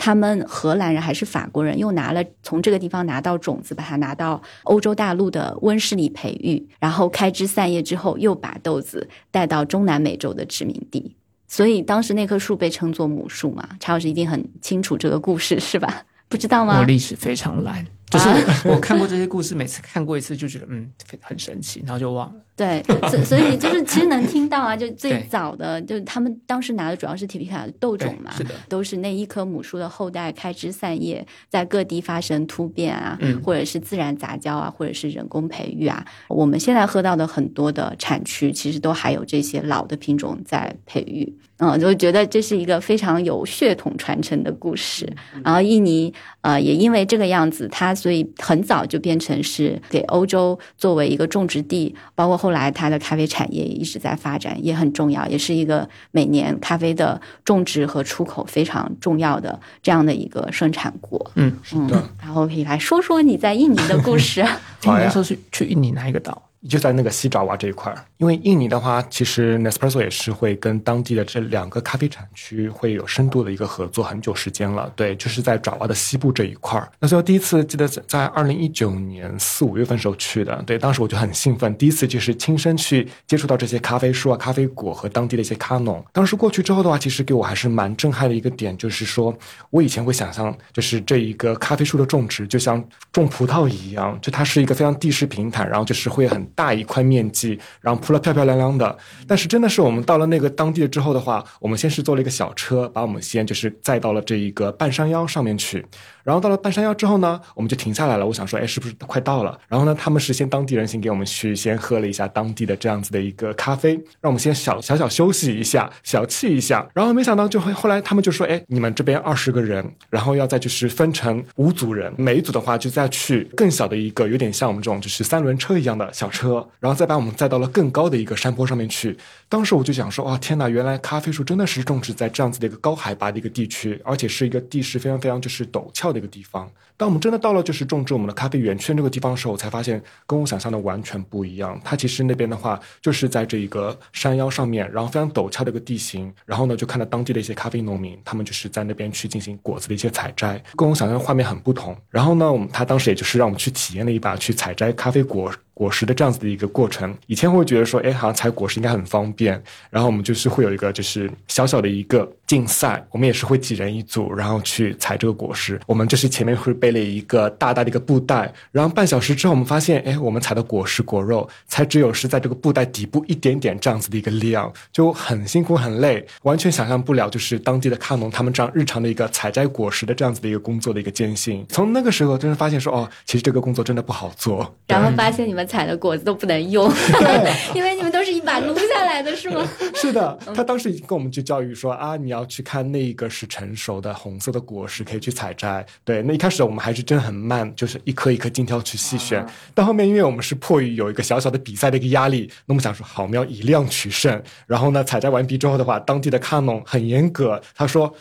他们荷兰人还是法国人，又拿了从这个地方拿到种子，把它拿到欧洲大陆的温室里培育，然后开枝散叶之后，又把豆子带到中南美洲的殖民地。所以当时那棵树被称作母树嘛，查老师一定很清楚这个故事是吧？不知道吗我？历史非常烂，就是我看过这些故事，每次看过一次就觉得嗯很神奇，然后就忘了。对，所所以就是其实能听到啊，就最早的，就是他们当时拿的主要是铁皮卡的豆种嘛，是的，都是那一棵母树的后代开枝散叶，在各地发生突变啊，嗯或者是自然杂交啊，或者是人工培育啊。我们现在喝到的很多的产区，其实都还有这些老的品种在培育。嗯，就觉得这是一个非常有血统传承的故事。然后印尼呃也因为这个样子，它所以很早就变成是给欧洲作为一个种植地，包括后来它的咖啡产业也一直在发展，也很重要，也是一个每年咖啡的种植和出口非常重要的这样的一个生产国。嗯嗯，然后可以来说说你在印尼的故事。好呀 你那时候是去印尼哪一个岛？就在那个西爪哇这一块儿，因为印尼的话，其实 Nespresso 也是会跟当地的这两个咖啡产区会有深度的一个合作，很久时间了。对，就是在爪哇的西部这一块儿。那时候第一次记得在在二零一九年四五月份时候去的，对，当时我就很兴奋，第一次就是亲身去接触到这些咖啡树啊、咖啡果和当地的一些咖农。当时过去之后的话，其实给我还是蛮震撼的一个点，就是说我以前会想象，就是这一个咖啡树的种植就像种葡萄一样，就它是一个非常地势平坦，然后就是会很大一块面积，然后铺了漂漂亮亮的。但是真的是我们到了那个当地之后的话，我们先是坐了一个小车，把我们先就是载到了这一个半山腰上面去。然后到了半山腰之后呢，我们就停下来了。我想说，哎，是不是快到了？然后呢，他们是先当地人先给我们去先喝了一下当地的这样子的一个咖啡，让我们先小小小休息一下，小憩一下。然后没想到就会后来他们就说，哎，你们这边二十个人，然后要再就是分成五组人，每一组的话就再去更小的一个，有点像我们这种就是三轮车一样的小，车然后再把我们载到了更高的一个山坡上面去。当时我就想说，哇，天哪，原来咖啡树真的是种植在这样子的一个高海拔的一个地区，而且是一个地势非常非常就是陡峭的一个地方。当我们真的到了就是种植我们的咖啡园区那个地方的时候，我才发现跟我想象的完全不一样。它其实那边的话，就是在这一个山腰上面，然后非常陡峭的一个地形，然后呢就看到当地的一些咖啡农民，他们就是在那边去进行果子的一些采摘，跟我想象的画面很不同。然后呢，我们他当时也就是让我们去体验了一把去采摘咖啡果。果实的这样子的一个过程，以前会觉得说，哎，好像采果实应该很方便，然后我们就是会有一个就是小小的一个竞赛，我们也是会几人一组，然后去采这个果实。我们就是前面会背了一个大大的一个布袋，然后半小时之后，我们发现，哎，我们采的果实果肉才只有是在这个布袋底部一点点这样子的一个量，就很辛苦很累，完全想象不了就是当地的卡农他们这样日常的一个采摘果实的这样子的一个工作的一个艰辛。从那个时候，真是发现说，哦，其实这个工作真的不好做。然后发现你们采的果子都不能用，对因为你们都是一把撸下来的，是吗？是的，他当时跟我们去教育说啊，你要去看那个是成熟的红色的果实，可以去采摘。对，那一开始我们还是真的很慢，就是一颗一颗精挑去细选。但后面，因为我们是迫于有一个小小的比赛的一个压力，那我们想说好，我们要以量取胜。然后呢，采摘完毕之后的话，当地的卡农很严格，他说。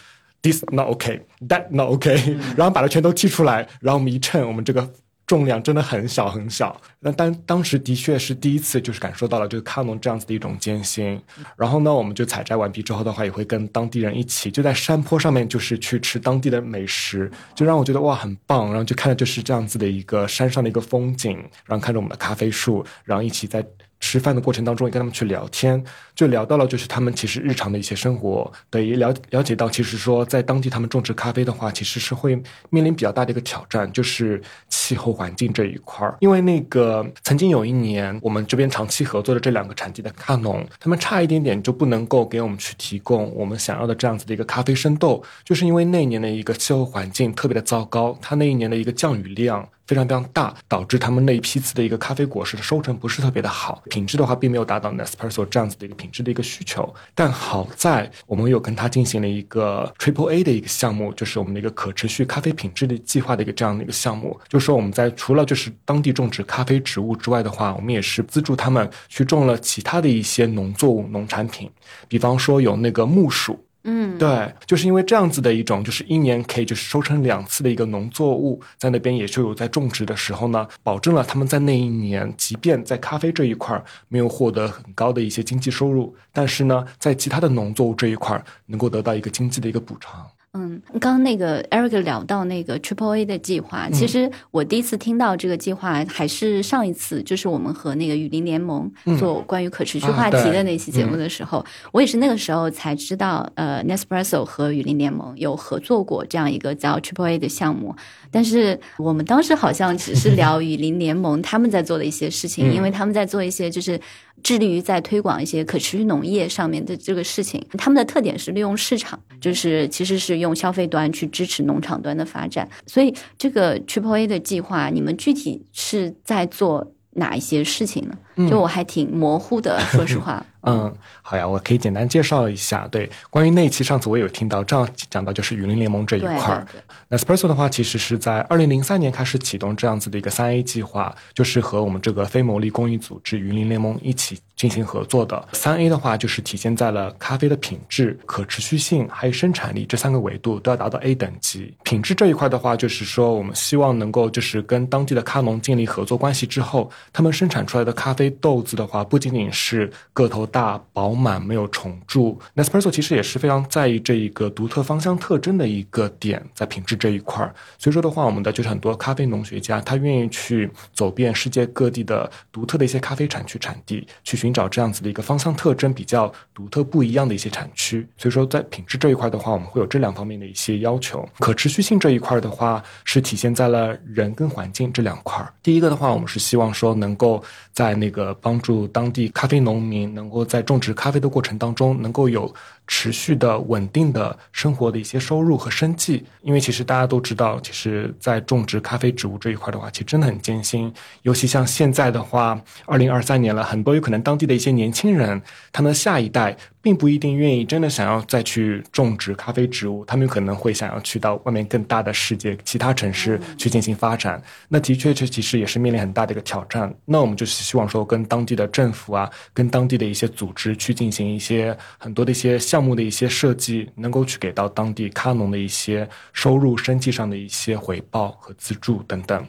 This not okay, that not okay，、然后把它全都剔出来，然后我们一称，我们这个重量真的很小很小。那当当时的确是第一次，就是感受到了这个卡农这样子的一种艰辛。然后呢，我们就采摘完毕之后的话，也会跟当地人一起，就在山坡上面，就是去吃当地的美食，就让我觉得哇很棒。然后就看着就是这样子的一个山上的一个风景，然后看着我们的咖啡树，然后一起在。吃饭的过程当中，也跟他们去聊天，就聊到了就是他们其实日常的一些生活，对，也了了解到，其实说在当地他们种植咖啡的话，其实是会面临比较大的一个挑战，就是气候环境这一块儿。因为那个曾经有一年，我们这边长期合作的这两个产地的咖农，他们差一点点就不能够给我们去提供我们想要的这样子的一个咖啡生豆，就是因为那一年的一个气候环境特别的糟糕，它那一年的一个降雨量。非常非常大，导致他们那一批次的一个咖啡果实的收成不是特别的好，品质的话并没有达到 Nespresso 这样子的一个品质的一个需求。但好在我们有跟他进行了一个 Triple A 的一个项目，就是我们的一个可持续咖啡品质的计划的一个这样的一个项目。就是说我们在除了就是当地种植咖啡植物之外的话，我们也是资助他们去种了其他的一些农作物、农产品，比方说有那个木薯。嗯，对，就是因为这样子的一种，就是一年可以就是收成两次的一个农作物，在那边也就有在种植的时候呢，保证了他们在那一年，即便在咖啡这一块没有获得很高的一些经济收入，但是呢，在其他的农作物这一块能够得到一个经济的一个补偿。嗯，刚刚那个 Eric 聊到那个 Triple A 的计划，其实我第一次听到这个计划还是上一次，就是我们和那个雨林联盟做关于可持续话题的那期节目的时候，我也是那个时候才知道，呃，Nespresso 和雨林联盟有合作过这样一个叫 Triple A 的项目，但是我们当时好像只是聊雨林联盟他们在做的一些事情，因为他们在做一些就是。致力于在推广一些可持续农业上面的这个事情，他们的特点是利用市场，就是其实是用消费端去支持农场端的发展。所以这个 Triple A 的计划，你们具体是在做哪一些事情呢？就我还挺模糊的，说实话。嗯，好呀，我可以简单介绍一下。对，关于那一期，上次我有听到，这样讲到就是雨林联盟这一块儿。Nespresso 的话，其实是在二零零三年开始启动这样子的一个三 A 计划，就是和我们这个非牟利公益组织雨林联盟一起进行合作的。三 A 的话，就是体现在了咖啡的品质、可持续性还有生产力这三个维度都要达到 A 等级。品质这一块的话，就是说我们希望能够就是跟当地的咖农建立合作关系之后，他们生产出来的咖啡豆子的话，不仅仅是个头大、饱满、没有虫蛀。Nespresso 其实也是非常在意这一个独特芳香特征的一个点，在品质这一块儿。所以说的话，我们的就是很多咖啡农学家，他愿意去走遍世界各地的独特的一些咖啡产区产地，去寻找这样子的一个芳香特征比较独特不一样的一些产区。所以说，在品质这一块的话，我们会有这两方面的一些要求。可持续性这一块的话，是体现在了人跟环境这两块儿。第一个的话，我们是希望说能够在那个帮助当地咖啡农民能够在种植咖啡的过程当中，能够有持续的稳定的生活的一些收入和生计。因为其实大家都知道，其实，在种植咖啡植物这一块的话，其实真的很艰辛。尤其像现在的话，二零二三年了，很多有可能当地的一些年轻人，他们的下一代并不一定愿意真的想要再去种植咖啡植物，他们有可能会想要去到外面更大的世界、其他城市去进行发展。那的确，这其实也是面临很大的一个挑战。那我们就是希望说，跟当地的政府啊，跟当地的一些组织去进行一些很多的一些项目的一些设计，能够去给到当地咖农的一些收入、生计上的一些回报和资助等等。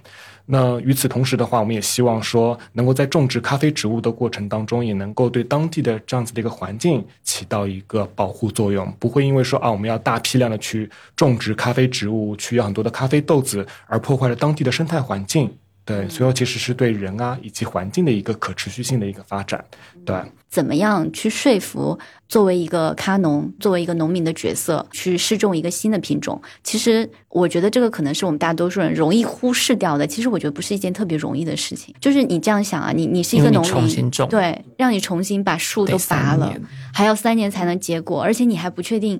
那与此同时的话，我们也希望说，能够在种植咖啡植物的过程当中，也能够对当地的这样子的一个环境起到一个保护作用，不会因为说啊，我们要大批量的去种植咖啡植物，去要很多的咖啡豆子，而破坏了当地的生态环境。对，所以其实是对人啊以及环境的一个可持续性的一个发展。对，怎么样去说服作为一个咖农，作为一个农民的角色去试种一个新的品种？其实我觉得这个可能是我们大多数人容易忽视掉的。其实我觉得不是一件特别容易的事情。就是你这样想啊，你你是一个农民重新，种对，让你重新把树都得拔了，还要三年才能结果，而且你还不确定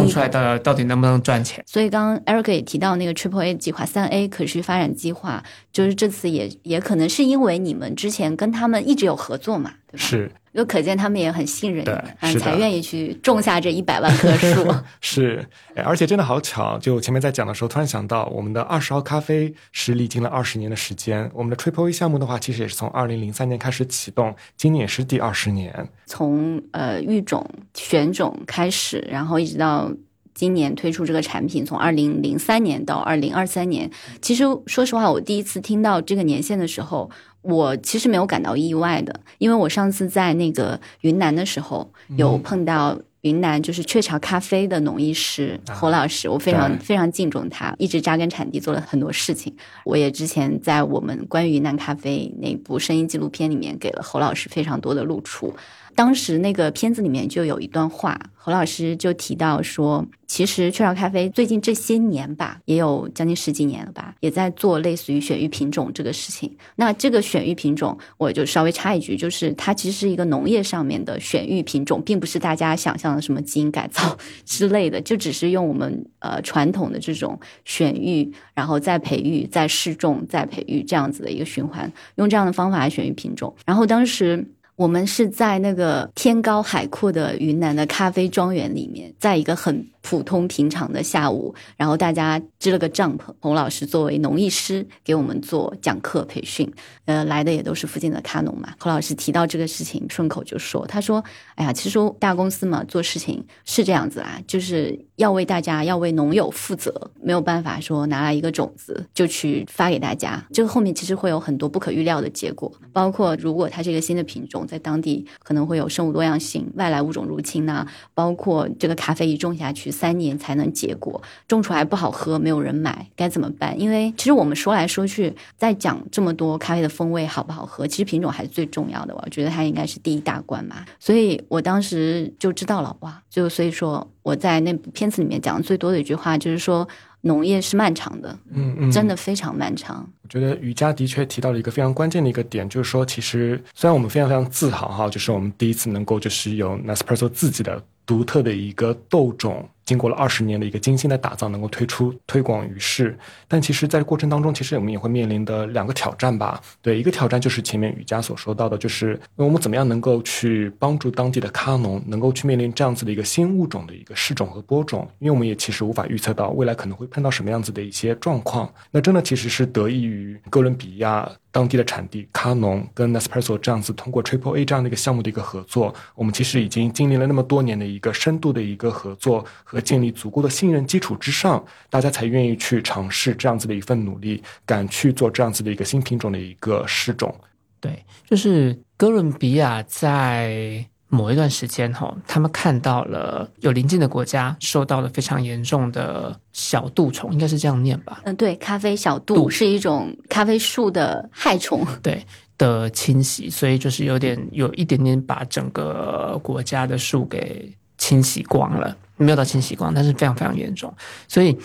种出来的到底能不能赚钱？所以刚刚 Eric 也提到那个 Triple A 计划、三 A 可持续发展计划，就是这次也也可能是因为你们之前跟他们一直有合作嘛，对吧？是就可见他们也很信任你才愿意去种下这一百万棵 树。是，哎而且真的好巧，就前面在讲的时候，突然想到，我们的二十号咖啡是历经了二十年的时间。我们的 Triple A 项目的话，其实也是从二零零三年开始启动，今年也是第二十年。从呃育种、选种开始，然后一直到今年推出这个产品，从二零零三年到二零二三年，其实说实话，我第一次听到这个年限的时候，我其实没有感到意外的，因为我上次在那个云南的时候有碰到。云南就是雀巢咖啡的农艺师啊侯老师，我非常非常敬重他，一直扎根产地做了很多事情。我也之前在我们关于云南咖啡那部声音纪录片里面给了侯老师非常多的露出。当时那个片子里面就有一段话，侯老师就提到说，其实雀巢咖啡最近这些年吧，也有将近十几年了吧，也在做类似于选育品种这个事情。那这个选育品种，我就稍微插一句，就是它其实是一个农业上面的选育品种，并不是大家想象的什么基因改造之类的，就只是用我们呃传统的这种选育，然后再培育、再试种、再培育这样子的一个循环，用这样的方法来选育品种。然后当时。我们是在那个天高海阔的云南的咖啡庄园里面，在一个很普通平常的下午，然后大家支了个帐篷，洪老师作为农艺师给我们做讲课培训，呃，来的也都是附近的咖农嘛。侯老师提到这个事情，顺口就说，他说：“哎呀，其实大公司嘛，做事情是这样子啦，就是要为大家，要为农友负责，没有办法说拿来一个种子就去发给大家，这个后面其实会有很多不可预料的结果，包括如果它这个新的品种在当地可能会有生物多样性、外来物种入侵呐、包括这个咖啡一种下去三年才能结果，种出来不好喝，没有人买，该怎么办？因为其实我们说来说去，在讲这么多咖啡的风味好不好喝，其实品种还是最重要的。我觉得它应该是第一大关嘛。所以我当时就知道了，哇，就所以说我在那部片子里面讲的最多的一句话就是说，农业是漫长的，嗯嗯，真的非常漫长。我觉得瑜伽的确提到了一个非常关键的一个点，就是说，其实虽然我们非常非常自豪哈，就是我们第一次能够就是有 Nespresso 自己的独特的一个豆种，经过了二十年的一个精心的打造，能够推出推广于世。但其实，在过程当中，其实我们也会面临的两个挑战吧。对，一个挑战就是前面雨佳所说到的，就是我们怎么样能够去帮助当地的咖农，能够去面临这样子的一个新物种的一个试种和播种，因为我们也其实无法预测到未来可能会碰到什么样子的一些状况。那真的其实是得益于哥伦比亚当地的产地咖农跟 Nespresso 这样子通过 Triple A 这样的一个项目的一个合作，我们其实已经经历了那么多年的一个深度的一个合作和建立足够的信任基础之上，大家才愿意去尝试这样子的一份努力，敢去做这样子的一个新品种的一个试种。对，就是哥伦比亚在某一段时间哈，他们看到了有邻近的国家受到了非常严重的小蠹虫，应该是这样念吧？嗯，对，咖啡小杜杜是一种咖啡树的害虫。对的侵袭，所以就是有点有一点点把整个国家的树给清洗光了，没有到清洗光，但是非常非常严重。所以，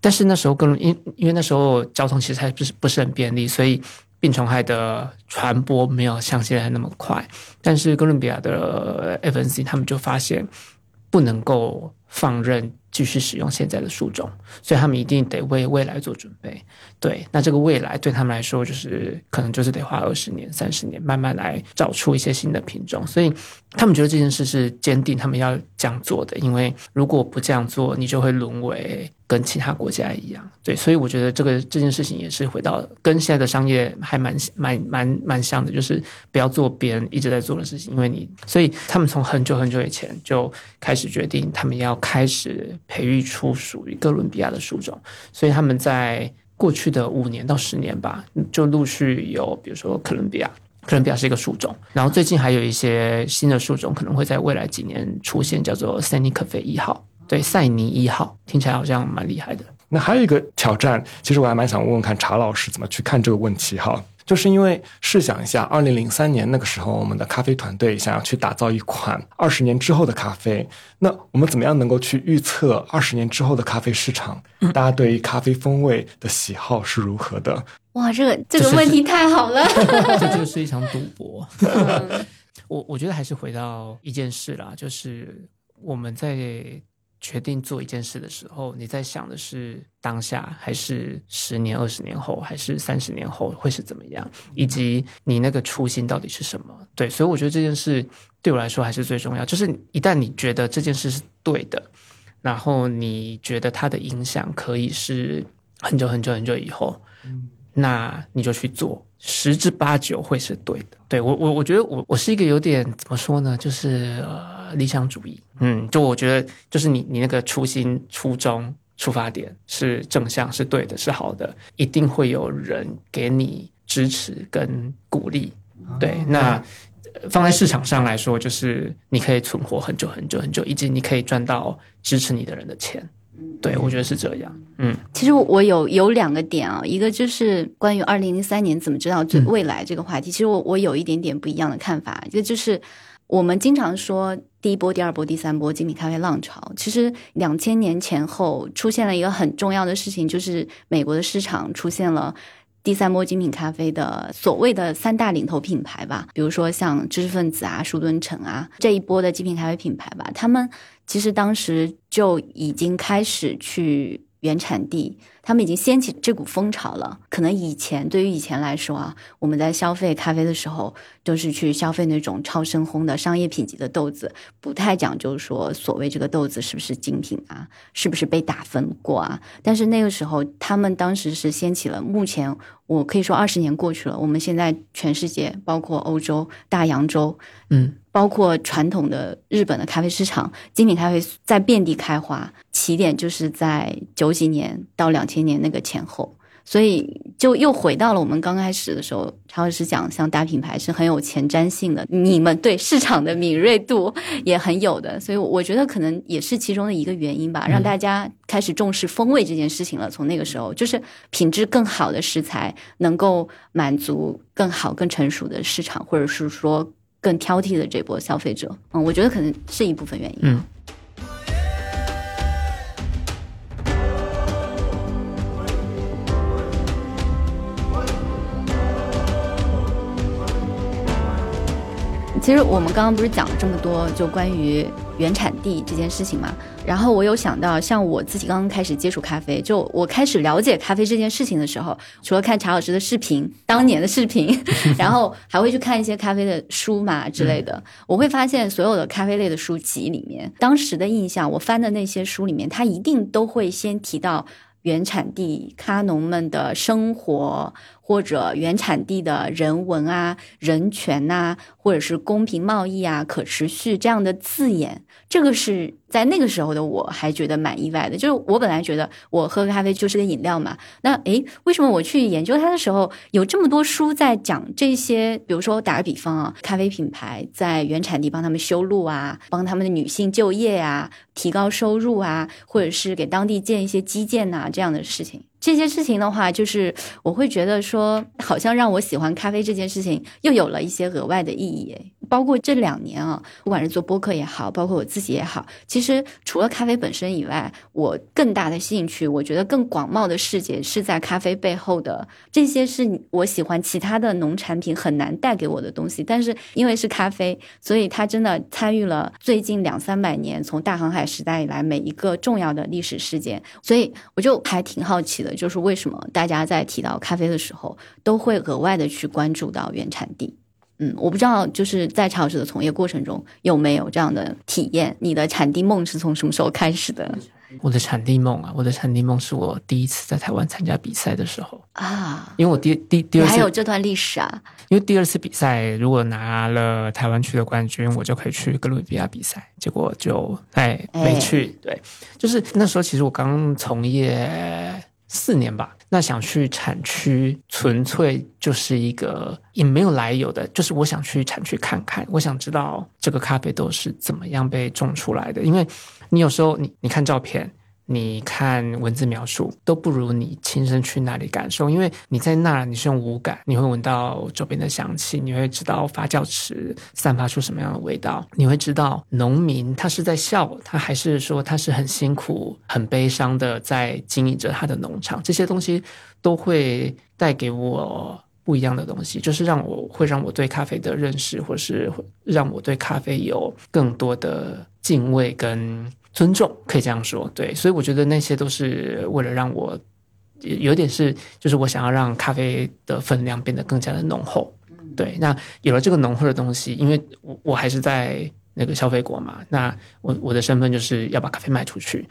但是那时候哥伦因因为那时候交通其实还不是不是很便利，所以病虫害的传播没有像现在那么快。但是哥伦比亚的 FNC 他们就发现不能够放任继续使用现在的树种，所以他们一定得为未来做准备。对，那这个未来对他们来说，就是可能就是得花二十年、三十年，慢慢来找出一些新的品种。所以他们觉得这件事是坚定他们要这样做的，因为如果不这样做，你就会沦为跟其他国家一样。对，所以我觉得这个这件事情也是回到跟现在的商业还蛮蛮蛮蛮像的，就是不要做别人一直在做的事情，因为你，所以他们从很久很久以前就开始决定，他们要开始培育出属于哥伦比亚的树种，所以他们在过去的五年到十年吧，就陆续有，比如说哥伦比亚。哥伦比亚是一个树种，然后最近还有一些新的树种可能会在未来几年出现，叫做塞尼可菲一号，对，塞尼一号，听起来好像蛮厉害的。那还有一个挑战，其实我还蛮想问问看查老师怎么去看这个问题哈。就是因为试想一下，二零零三年那个时候，我们的咖啡团队想要去打造一款二十年之后的咖啡，那我们怎么样能够去预测二十年之后的咖啡市场？大家对于咖啡风味的喜好是如何的？哇，这个这个问题太好了。这就是一场赌博。嗯 我我觉得还是回到一件事啦，就是我们在决定做一件事的时候，你在想的是当下，还是十年、二十年后，还是三十年后会是怎么样？以及你那个初心到底是什么？对，所以我觉得这件事对我来说还是最重要。就是一旦你觉得这件事是对的，然后你觉得它的影响可以是很久很久很久以后，那你就去做，十之八九会是对的。对我，我我觉得我我是一个有点怎么说呢，就是呃理想主义。嗯，就我觉得就是你你那个初心、初衷、出发点是正向、是对的、是好的，一定会有人给你支持跟鼓励。对，那呃放在市场上来说，就是你可以存活很久很久很久，以及你可以赚到支持你的人的钱。对，我觉得是这样。嗯，其实我有有两个点啊，一个就是关于二零零三年怎么知道未来这个话题，其实我我有一点点不一样的看法，一个就是我们经常说第一波、第二波、第三波精品咖啡浪潮，其实两千年前后出现了一个很重要的事情，就是美国的市场出现了。第三波精品咖啡的所谓的三大领头品牌吧，比如说像知识分子啊、舒敦城啊这一波的精品咖啡品牌吧，他们其实当时就已经开始去原产地，他们已经掀起这股风潮了。可能以前对于以前来说啊，我们在消费咖啡的时候，都是去消费那种超深烘的商业品级的豆子，不太讲究说所谓这个豆子是不是精品啊，是不是被打分过啊。但是那个时候，他们当时是掀起了，目前我可以说二十年过去了，我们现在全世界，包括欧洲、大洋洲，嗯，包括传统的日本的咖啡市场，精品咖啡在遍地开花，起点就是在九几年到两千年那个前后，所以就又回到了我们刚开始的时候，曹老师讲，像大品牌是很有前瞻性的，你们对市场的敏锐度也很有的，所以我觉得可能也是其中的一个原因吧，让大家开始重视风味这件事情了。从那个时候，就是品质更好的食材能够满足更好、更成熟的市场，或者是说更挑剔的这波消费者。嗯，我觉得可能是一部分原因。嗯。其实我们刚刚不是讲了这么多，就关于原产地这件事情嘛。然后我有想到，像我自己刚刚开始接触咖啡，就我开始了解咖啡这件事情的时候，除了看查老师的视频，当年的视频，然后还会去看一些咖啡的书嘛之类的。我会发现，所有的咖啡类的书籍里面，当时的印象，我翻的那些书里面，它一定都会先提到原产地咖农们的生活。或者原产地的人文啊、人权呐、或者是公平贸易啊、可持续这样的字眼，这个是在那个时候的我还觉得蛮意外的。就是我本来觉得我喝咖啡就是个饮料嘛，那诶，为什么我去研究它的时候有这么多书在讲这些？比如说打个比方啊，咖啡品牌在原产地帮他们修路啊，帮他们的女性就业啊，提高收入啊，或者是给当地建一些基建呐、这样的事情。这些事情的话，就是我会觉得说，好像让我喜欢咖啡这件事情又有了一些额外的意义。包括这两年啊，不管是做播客也好，包括我自己也好，其实除了咖啡本身以外，我更大的兴趣，我觉得更广袤的世界是在咖啡背后的这些是我喜欢其他的农产品很难带给我的东西。但是因为是咖啡，所以它真的参与了最近两三百年从大航海时代以来每一个重要的历史事件，所以我就还挺好奇的。就是为什么大家在提到咖啡的时候，都会额外的去关注到原产地？嗯，我不知道，就是在茶老师的从业过程中有没有这样的体验？你的产地梦是从什么时候开始的我的产地梦啊，我的产地梦是我第一次在台湾参加比赛的时候，啊？因为我第第第二次，还有这段历史啊？因为第二次比赛如果拿了台湾区的冠军，我就可以去哥伦比亚比赛，结果就哎没去。对，就是那时候其实我刚从业四年吧，那想去产区，纯粹就是一个也没有来由的，就是我想去产区看看，我想知道这个咖啡豆是怎么样被种出来的，因为你有时候你你看照片。你看文字描述都不如你亲身去那里感受，因为你在那你是用五感，你会闻到周边的香气，你会知道发酵池散发出什么样的味道，你会知道农民他是在笑，他还是说他是很辛苦、很悲伤的在经营着他的农场，这些东西都会带给我不一样的东西，就是让我会让我对咖啡的认识，或是让我对咖啡有更多的敬畏跟。尊重，可以这样说。对，所以我觉得那些都是为了让我有点是，就是我想要让咖啡的分量变得更加的浓厚。对，那有了这个浓厚的东西，因为我我还是在那个消费国嘛，那我我的身份就是要把咖啡卖出去。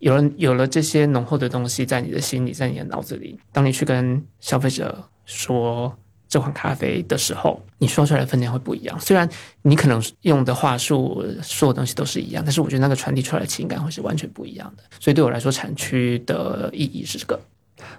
有了有了这些浓厚的东西在你的心里，在你的脑子里，当你去跟消费者说这款咖啡的时候，你说出来的分量会不一样。虽然你可能用的话术、所有东西都是一样，但是我觉得那个传递出来的情感会是完全不一样的。所以对我来说，产区的意义是这个。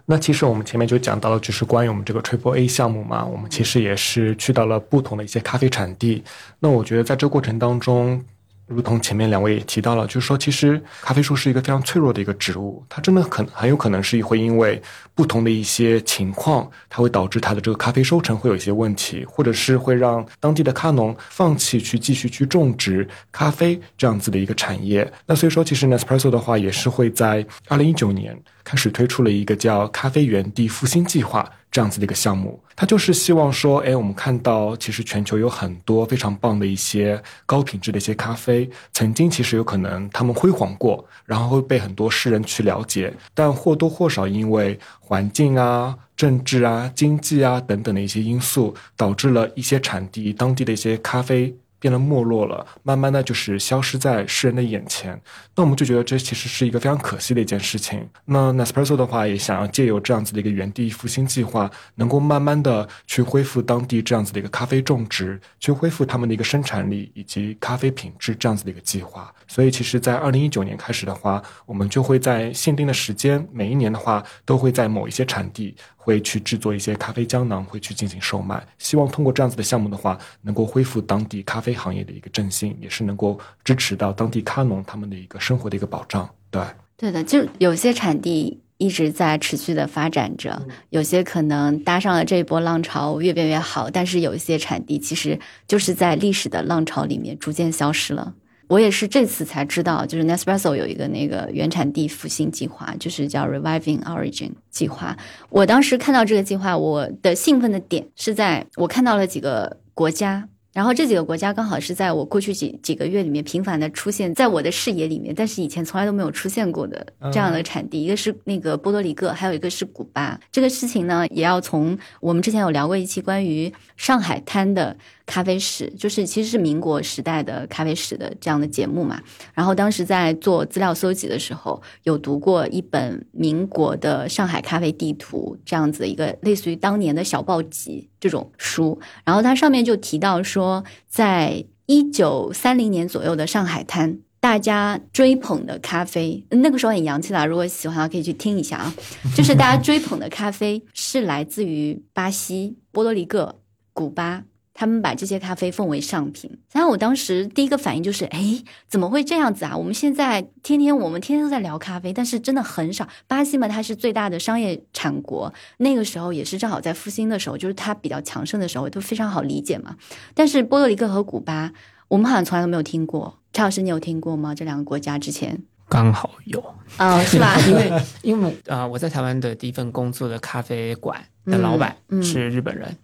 那其实我们前面就讲到了，就是关于我们这个 Triple A 项目嘛，我们其实也是去到了不同的一些咖啡产地。那我觉得在这过程当中，如同前面两位也提到了，就是说，其实咖啡树是一个非常脆弱的一个植物，它真的很很有可能是会因为不同的一些情况，它会导致它的这个咖啡收成会有一些问题，或者是会让当地的咖农放弃去继续去种植咖啡这样子的一个产业。那所以说，其实 Nespresso 的话也是会在二零一九年开始推出了一个叫“咖啡园地复兴计划”。这样子的一个项目，他就是希望说，哎，我们看到其实全球有很多非常棒的一些高品质的一些咖啡，曾经其实有可能他们辉煌过，然后会被很多世人去了解，但或多或少因为环境啊、政治啊、经济啊等等的一些因素，导致了一些产地当地的一些咖啡。变得没落了，慢慢的就是消失在世人的眼前。那我们就觉得这其实是一个非常可惜的一件事情。那 Nespresso 的话也想要借由这样子的一个原地复兴计划，能够慢慢的去恢复当地这样子的一个咖啡种植，去恢复他们的一个生产力以及咖啡品质这样子的一个计划。所以其实，在二零一九年开始的话，我们就会在限定的时间，每一年的话都会在某一些产地。会去制作一些咖啡胶囊，会去进行售卖。希望通过这样子的项目的话，能够恢复当地咖啡行业的一个振兴，也是能够支持到当地咖农他们的一个生活的一个保障。对，对的，就有些产地一直在持续的发展着，有些可能搭上了这一波浪潮，越变越好。但是有一些产地其实就是在历史的浪潮里面逐渐消失了。我也是这次才知道，就是 Nespresso 有一个那个原产地复兴计划，就是叫 Reviving Origin 计划。我当时看到这个计划，我的兴奋的点是在我看到了几个国家。然后这几个国家刚好是在我过去几几个月里面频繁的出现在我的视野里面，但是以前从来都没有出现过的这样的产地，一个是那个波多黎各，还有一个是古巴。这个事情呢，也要从我们之前有聊过一期关于上海滩的咖啡史，就是其实是民国时代的咖啡史的这样的节目嘛。然后当时在做资料搜集的时候，有读过一本民国的上海咖啡地图这样子的一个类似于当年的小报集这种书，然后它上面就提到说。在一九三零年左右的上海滩，大家追捧的咖啡，那个时候很洋气的。如果喜欢的话，可以去听一下啊。就是大家追捧的咖啡是来自于巴西、波多黎各、古巴。他们把这些咖啡奉为上品，然后我当时第一个反应就是，哎，怎么会这样子啊？我们现在天天我们天天都在聊咖啡，但是真的很少。巴西嘛，它是最大的商业产国，那个时候也是正好在复兴的时候，就是它比较强盛的时候，都非常好理解嘛。但是波多黎各和古巴，我们好像从来都没有听过。陈老师，你有听过吗？这两个国家之前刚好有啊，是吧？因为因为啊，我在台湾的第一份工作的咖啡馆的老板是日本人。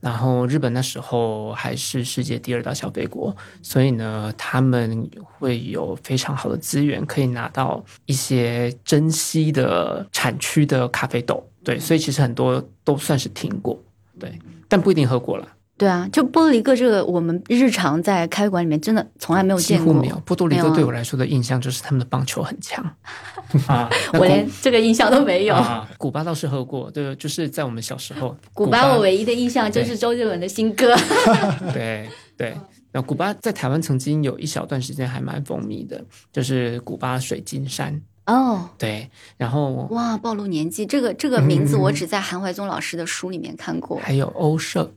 然后日本那时候还是世界第二大消费国，所以呢，他们会有非常好的资源，可以拿到一些珍稀的产区的咖啡豆。对，所以其实很多都算是听过，对，但不一定喝过了。对啊，就波多黎各这个，我们日常在开馆里面真的从来没有见过。没有波多黎各对我来说的印象就是他们的棒球很强 啊，我连这个印象都没有。古巴倒是喝过，对，就是在我们小时候。古巴我唯一的印象就是周杰伦的新歌。对对，那古巴在台湾曾经有一小段时间还蛮风靡的，就是古巴水晶山。哦，对，然后哇，暴露年纪，这个这个名字我只在韩怀宗老师的书里面看过。还有欧社。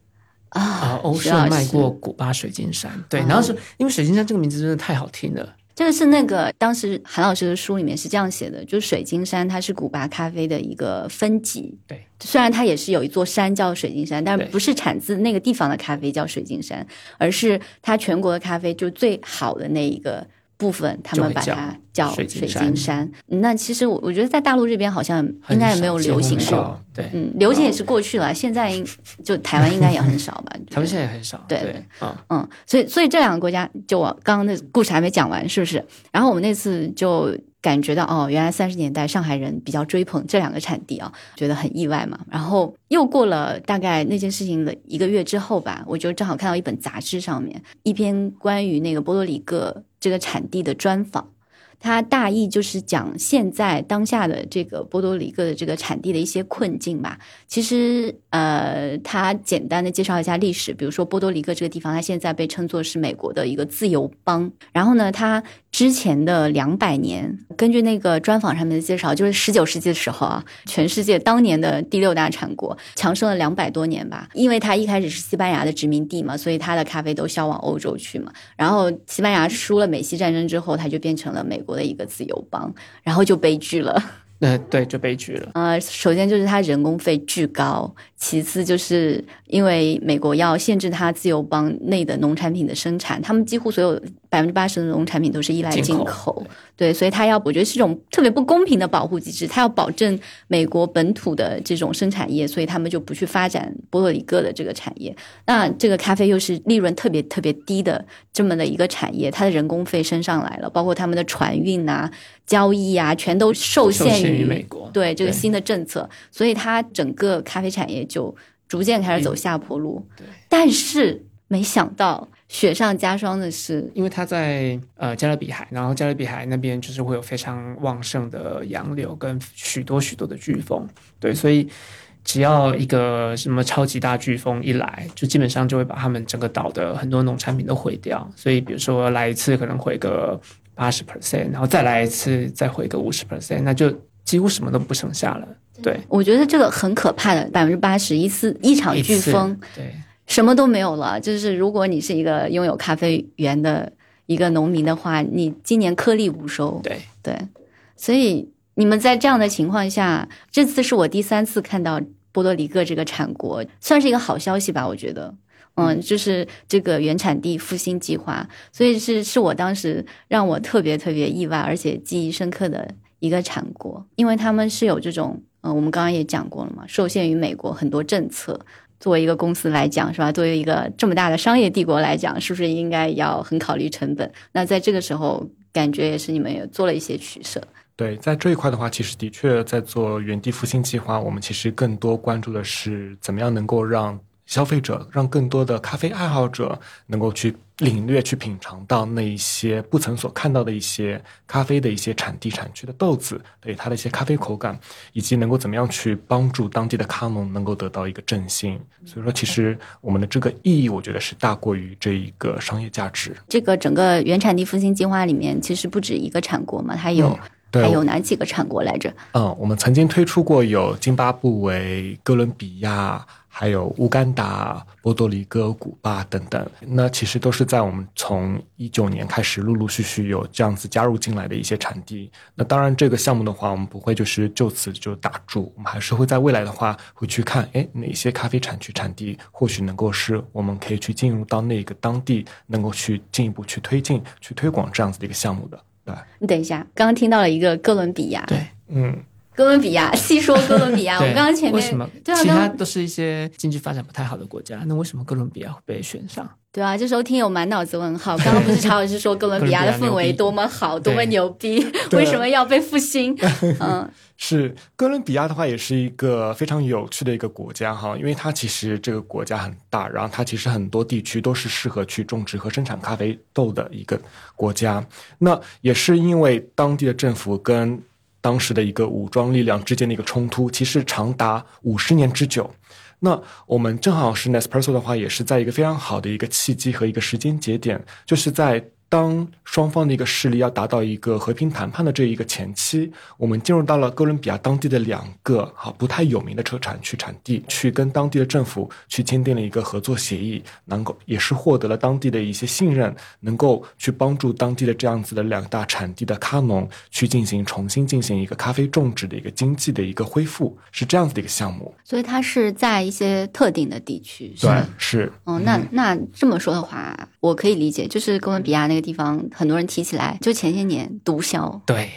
啊，欧尚卖过古巴水晶山，对，然后是因为水晶山这个名字真的太好听了。这个是那个当时韩老师的书里面是这样写的，就是水晶山它是古巴咖啡的一个分级。对，虽然它也是有一座山叫水晶山，但不是产自那个地方的咖啡叫水晶山，而是它全国的咖啡就最好的那一个部分，他们把它叫水水晶晶山。那其实我我觉得在大陆这边好像应该也没有流行过对，嗯，流行也是过去了，现在应就台湾应该也很少吧？台湾现在也很少，对对，嗯，嗯，所以所以这两个国家，就我刚刚的故事还没讲完，是不是？然后我们那次就感觉到，哦，原来三十年代上海人比较追捧这两个产地啊，觉得很意外嘛。然后又过了大概那件事情的一个月之后吧，我就正好看到一本杂志上面一篇关于那个波多黎各这个产地的专访。它大意就是讲现在当下的这个波多黎各的这个产地的一些困境吧。其实，呃，它简单的介绍一下历史，比如说波多黎各这个地方，它现在被称作是美国的一个自由邦。然后呢，它之前的两百年，根据那个专访上面的介绍，就是十九世纪的时候啊，全世界当年的第六大产国，强盛了两百多年吧。因为它一开始是西班牙的殖民地嘛，所以它的咖啡都销往欧洲去嘛。然后西班牙输了美西战争之后，它就变成了美国的一个自由邦，然后就悲剧了。那对就悲剧了，呃，首先就是它人工费巨高，其次就是因为美国要限制它自由邦内的农产品的生产，他们几乎所有百分之八十的农产品都是依赖进口进口，对，所以它要，我觉得是一种特别不公平的保护机制，它要保证美国本土的这种生产业，所以他们就不去发展波多黎各的这个产业。那这个咖啡又是利润特别特别低的这么的一个产业，它的人工费升上来了，包括他们的船运啊、交易啊，全都受受限限于美国，对对这个新的政策，所以它整个咖啡产业就逐渐开始走下坡路。对但是没想到雪上加霜的是，因为它在呃加勒比海，然后加勒比海那边就是会有非常旺盛的洋流跟许多许多的飓风，对，所以只要一个什么超级大飓风一来，就基本上就会把他们整个岛的很多农产品都毁掉。所以比如说来一次可能毁个八十 percent，然后再来一次再毁个五十 percent，那就几乎什么都不剩下了。对，我觉得这个很可怕的，百分之八十一次一场飓风，对什么都没有了。就是如果你是一个拥有咖啡园的一个农民的话，你今年颗粒无收。对，对，所以你们在这样的情况下，这次是我第三次看到波多黎各这个产国，算是一个好消息吧，我觉得。嗯，就是这个原产地复兴计划，所以是是我当时让我特别特别意外，而且记忆深刻的一个产国，因为他们是有这种，嗯，我们刚刚也讲过了嘛，受限于美国很多政策，作为一个公司来讲，是吧？作为一个这么大的商业帝国来讲，是不是应该要很考虑成本？那在这个时候，感觉也是你们也做了一些取舍。对，在这一块的话，其实的确在做原地复兴计划，我们其实更多关注的是怎么样能够让消费者，让更多的咖啡爱好者能够去领略、去品尝到那一些不曾所看到的一些咖啡的一些产地产区的豆子，对它的一些咖啡口感，以及能够怎么样去帮助当地的咖农能够得到一个振兴。所以说，其实我们的这个意义，我觉得是大过于这一个商业价值。这个整个原产地复兴计划里面，其实不止一个产国嘛，它有、嗯，还有哪几个产国来着？嗯，我们曾经推出过有津巴布韦、哥伦比亚，还有乌干达、波多黎各、古巴等等。那其实都是在我们从一九年开始陆陆续续有这样子加入进来的一些产地。那当然，这个项目的话，我们不会就是就此就打住，我们还是会在未来的话会去看，哎，哪些咖啡产区产地或许能够是我们可以去进入到那个当地，能够去进一步去推进、去推广这样子的一个项目的。对，你等一下，刚刚听到了一个哥伦比亚，对，嗯。哥伦比亚，细说哥伦比亚。我对刚刚前面为什么对啊，其他都是一些经济发展不太好的国家，那为什么哥伦比亚会被选上？对啊，这时候听友满脑子问号。刚刚不是曹老师说哥伦比亚的氛围多么好，多么牛逼，为什么要被复兴？嗯，是哥伦比亚的话，也是一个非常有趣的一个国家哈，因为它其实这个国家很大，然后它其实很多地区都是适合去种植和生产咖啡豆的一个国家。那也是因为当地的政府跟当时的一个武装力量之间的一个冲突，其实长达五十年之久。那我们正好是 Nespresso 的话，也是在一个非常好的一个契机和一个时间节点，就是在当双方的一个势力要达到一个和平谈判的这一个前期，我们进入到了哥伦比亚当地的两个哈不太有名的车产区产地，去跟当地的政府去签订了一个合作协议，能够也是获得了当地的一些信任，能够去帮助当地的这样子的两大产地的咖农去进行重新进行一个咖啡种植的一个经济的一个恢复，是这样子的一个项目。所以它是在一些特定的地区，是对？，是，哦，那那这么说的话，我可以理解，就是哥伦比亚那个个地方，很多人提起来，就前些年毒枭，对，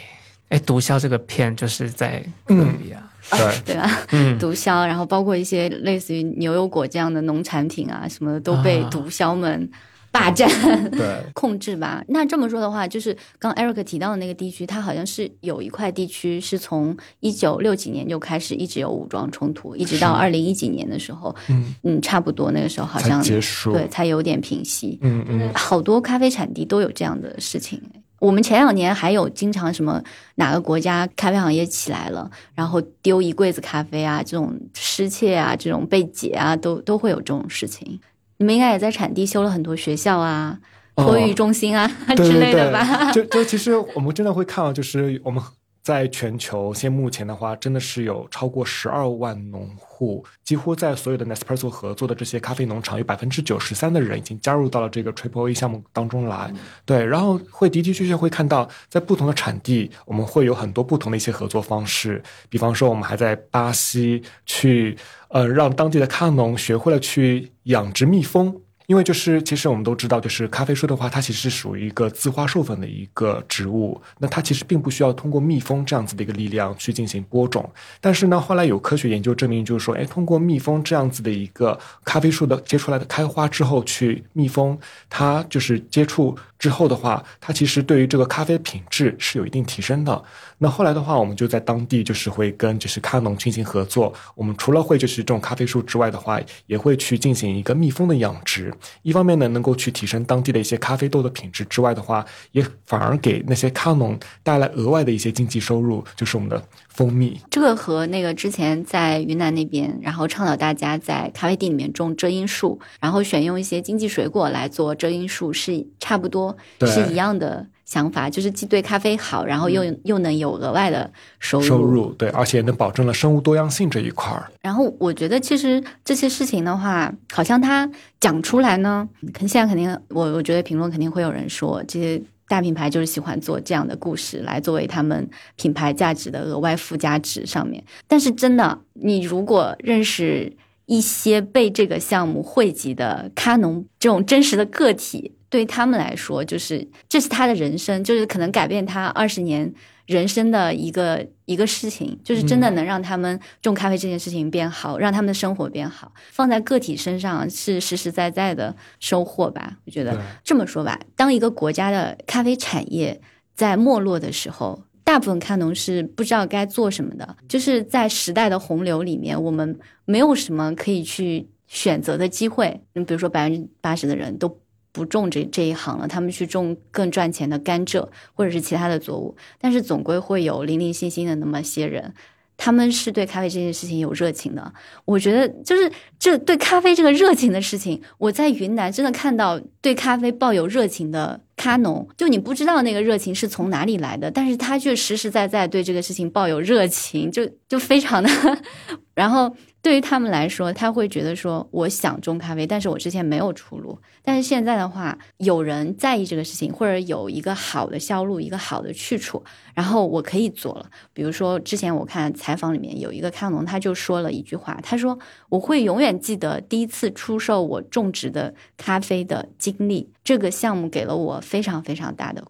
哎，毒枭这个片就是在哥伦比亚，对，对吧？嗯，毒枭，然后包括一些类似于牛油果这样的农产品啊，什么的都被啊。毒枭们霸占。对，控制吧。那这么说的话，就是刚 Eric 提到的那个地区，它好像是有一块地区是从一九六几年就开始一直有武装冲突，一直到二零一几年的时候，嗯，嗯，差不多那个时候好像结束。对才有点平息。嗯嗯，好多咖啡产地都有这样的事情。我们前两年还有经常什么哪个国家咖啡行业起来了，然后丢一柜子咖啡啊，这种失窃啊，这种被劫啊，都都会有这种事情。你们应该也在产地修了很多学校啊、哦托育中心啊、对之对类的吧？对，就就其实我们真的会看到，就是我们在全球现目前的话，真的是有超过十二万农户，几乎在所有的 Nespresso 合作的这些咖啡农场，有百分之九十三的人已经加入到了这个 Triple A 项目当中来。对，然后会的的确确会看到，在不同的产地，我们会有很多不同的一些合作方式。比方说，我们还在巴西去呃让当地的咖农学会了去养殖蜜蜂。因为就是，其实我们都知道，就是咖啡树的话，它其实是属于一个自花授粉的一个植物。那它其实并不需要通过蜜蜂这样子的一个力量去进行播种。但是呢，后来有科学研究证明，就是说，哎，通过蜜蜂这样子的一个咖啡树的结出来的开花之后，去蜜蜂它就是接触之后的话，它其实对于这个咖啡品质是有一定提升的。那后来的话，我们就在当地就是会跟就是咖农进行合作。我们除了会就是种咖啡树之外的话，也会去进行一个蜜蜂的养殖。一方面呢，能够去提升当地的一些咖啡豆的品质之外的话，也反而给那些咖农带来额外的一些经济收入，就是我们的蜂蜜。这个和那个之前在云南那边，然后倡导大家在咖啡地里面种遮阴树，然后选用一些经济水果来做遮阴树，是差不多对是一样的想法，就是既对咖啡好，然后又、又能有额外的收入。收入对，而且能保证了生物多样性这一块儿。然后我觉得，其实这些事情的话，好像他讲出来呢，肯现在肯定，我我觉得评论肯定会有人说，这些大品牌就是喜欢做这样的故事来作为他们品牌价值的额外附加值上面。但是真的，你如果认识一些被这个项目汇集的咖农这种真实的个体，对他们来说，就是这是他的人生，就是可能改变他二十年人生的一个一个事情，就是真的能让他们种咖啡这件事情变好，让他们的生活变好，放在个体身上是实实在在的收获吧。我觉得这么说吧，当一个国家的咖啡产业在没落的时候。大部分咖农是不知道该做什么的，就是在时代的洪流里面，我们没有什么可以去选择的机会。你比如说，百分之八十的人都不种这这一行了，他们去种更赚钱的甘蔗或者是其他的作物，但是总归会有零零星星的那么些人，他们是对咖啡这件事情有热情的。我觉得就是这对咖啡这个热情的事情，我在云南真的看到对咖啡抱有热情的咖农，就你不知道那个热情是从哪里来的，但是他却实实在在对这个事情抱有热情，就就非常的，然后。对于他们来说，他会觉得说，我想种咖啡，但是我之前没有出路。但是现在的话，有人在意这个事情，或者有一个好的销路，一个好的去处，然后我可以做了。比如说，之前我看采访里面有一个咖农，他就说了一句话，他说：“我会永远记得第一次出售我种植的咖啡的经历，这个项目给了我非常非常大的。”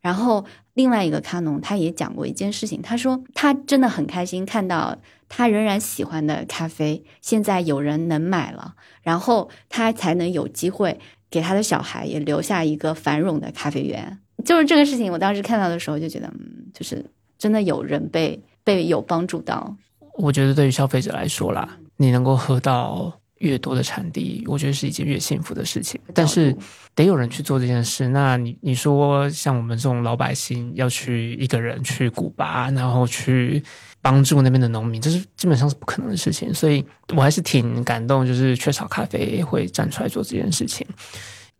然后另外一个咖农他也讲过一件事情，他说他真的很开心看到他仍然喜欢的咖啡现在有人能买了，然后他才能有机会给他的小孩也留下一个繁荣的咖啡园。就是这个事情，我当时看到的时候就觉得，嗯，就是真的有人被被有帮助到。我觉得对于消费者来说啦，你能够喝到越多的产地，我觉得是一件越幸福的事情。但是得有人去做这件事。那你你说像我们这种老百姓要去一个人去古巴，然后去帮助那边的农民，这是基本上是不可能的事情。所以我还是挺感动，就是雀巢咖啡会站出来做这件事情。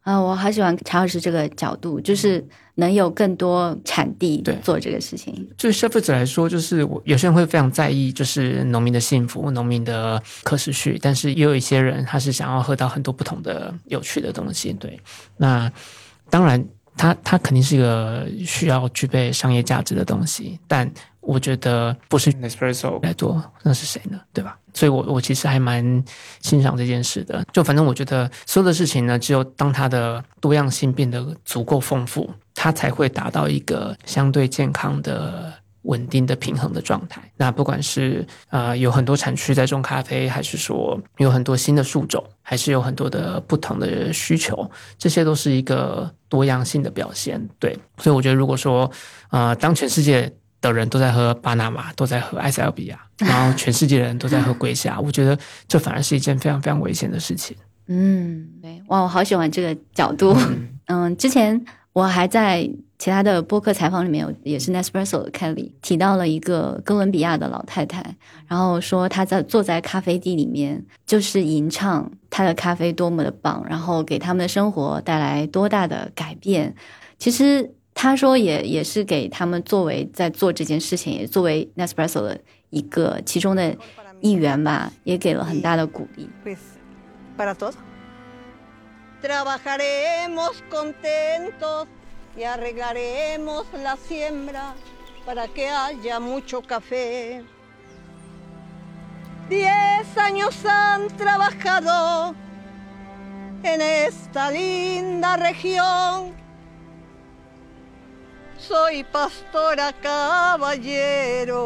啊、我好喜欢查老师这个角度，就是能有更多产地做这个事情。对消费者来说，就是我有些人会非常在意，就是农民的幸福、农民的可持续，但是也有一些人他是想要喝到很多不同的有趣的东西。对，那当然，它它肯定是一个需要具备商业价值的东西，但我觉得不是 Nespresso 来做，那是谁呢？对吧？所以我我其实还蛮欣赏这件事的。就反正我觉得所有的事情呢，只有当它的多样性变得足够丰富，它才会达到一个相对健康的。稳定的平衡的状态。那不管是呃有很多产区在种咖啡，还是说有很多新的树种，还是有很多的不同的需求，这些都是一个多样性的表现。对，所以我觉得如果说呃当全世界的人都在喝巴拿马，都在喝埃塞俄比亚，然后全世界的人都在喝瑰夏，我觉得这反而是一件非常非常危险的事情。嗯，对，哇，我好喜欢这个角度。嗯，之前我还在。其他的播客采访里面有也是 Nespresso 的 Kelly 提到了一个哥伦比亚的老太太，然后说她在坐在咖啡地里面，就是吟唱她的咖啡多么的棒，然后给他们的生活带来多大的改变。其实他说也也是给他们作为在做这件事情，也作为 Nespresso 的一个其中的一员吧，也给了很大的鼓励。Diez años han trabajado en esta linda región. Soy pastora caballero.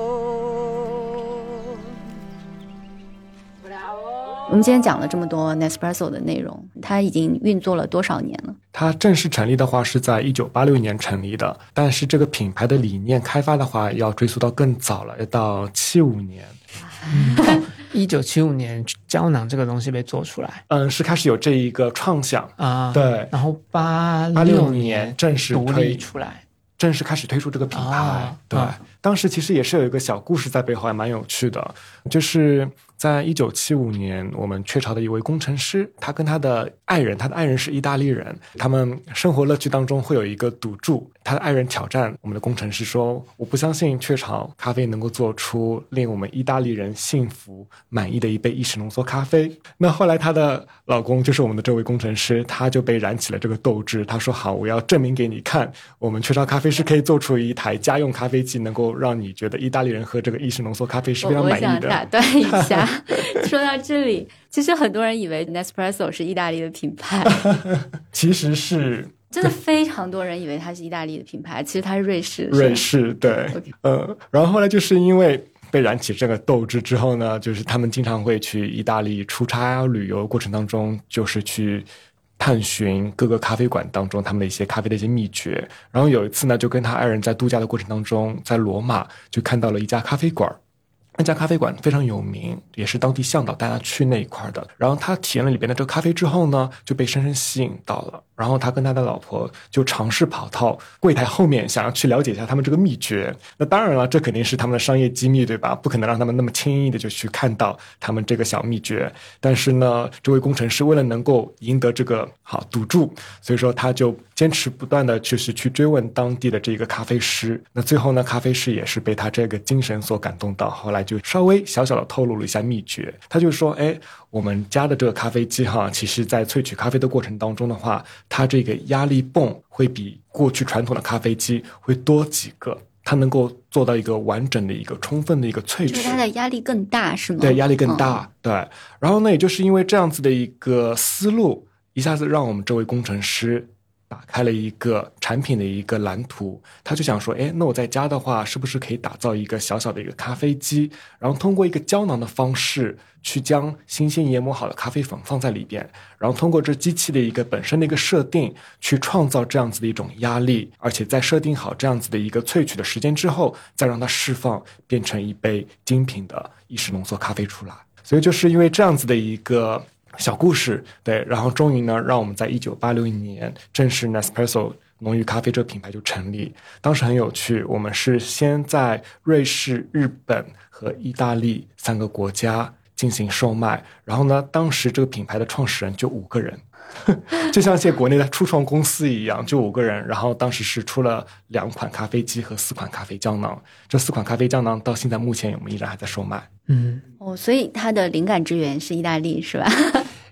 我们今天讲了这么多 Nespresso 的内容，它已经运作了多少年了？它正式成立的话是在一九八六年成立的，但是这个品牌的理念开发的话要追溯到更早了，要到七五年。一九七五年胶囊这个东西被做出来，嗯，是开始有这一个创想啊，对，然后八八六年正式独立出来，正式开始推出这个品牌。对，当时其实也是有一个小故事在背后，还蛮有趣的，就是。在一九七五年，我们雀巢的一位工程师，他跟他的爱人，他的爱人是意大利人，他们生活乐趣当中会有一个赌注。他的爱人挑战我们的工程师说：“我不相信雀巢咖啡能够做出令我们意大利人幸福满意的一杯意式浓缩咖啡。”那后来，她的老公就是我们的这位工程师，他就被燃起了这个斗志。他说：“好，我要证明给你看，我们雀巢咖啡是可以做出一台家用咖啡机，能够让你觉得意大利人喝这个意式浓缩咖啡是非常满意的。”我想打断一下，说到这里，其实很多人以为 Nespresso 是意大利的品牌，其实是。真的非常多人以为它是意大利的品牌，其实它是瑞士。瑞士对，呃，然后后来就是因为被燃起这个斗志之后呢，就是他们经常会去意大利出差旅游过程当中，就是去探寻各个咖啡馆当中他们的一些咖啡的一些秘诀。然后有一次呢，就跟他爱人在度假的过程当中，在罗马就看到了一家咖啡馆。那家咖啡馆非常有名，也是当地向导带他去那一块的。然后他体验了里边的这个咖啡之后呢，就被深深吸引到了。然后他跟他的老婆就尝试跑到柜台后面，想要去了解一下他们这个秘诀。那当然了，这肯定是他们的商业机密，对吧？不可能让他们那么轻易的就去看到他们这个小秘诀。但是呢，这位工程师为了能够赢得这个好赌注，所以说他就坚持不断的就是去追问当地的这个咖啡师。那最后呢，咖啡师也是被他这个精神所感动到，后来就稍微小小的透露了一下秘诀。他就说：“哎。”我们家的这个咖啡机哈，其实在萃取咖啡的过程当中的话，它这个压力泵会比过去传统的咖啡机会多几个，它能够做到一个完整的一个充分的一个萃取。它的压力更大是吗？对，压力更大。对，然后呢，也就是因为这样子的一个思路，一下子让我们这位工程师。打开了一个产品的一个蓝图，他就想说，哎，那我在家的话，是不是可以打造一个小小的一个咖啡机，然后通过一个胶囊的方式，去将新鲜研磨好的咖啡粉放在里边，然后通过这机器的一个本身的一个设定，去创造这样子的一种压力，而且在设定好这样子的一个萃取的时间之后，再让它释放，变成一杯精品的意式浓缩咖啡出来。所以就是因为这样子的一个。小故事，对，然后终于呢，让我们在一九八六年正式 Nespresso 浓郁咖啡这个品牌就成立。当时很有趣，我们是先在瑞士、日本和意大利三个国家进行售卖。然后呢，当时这个品牌的创始人就五个人。就像现在国内的初创公司一样，就五个人，然后当时是出了两款咖啡机和四款咖啡胶囊。这四款咖啡胶囊到现在目前我们依然还在售卖。嗯，哦，所以它的灵感之源是意大利，是吧？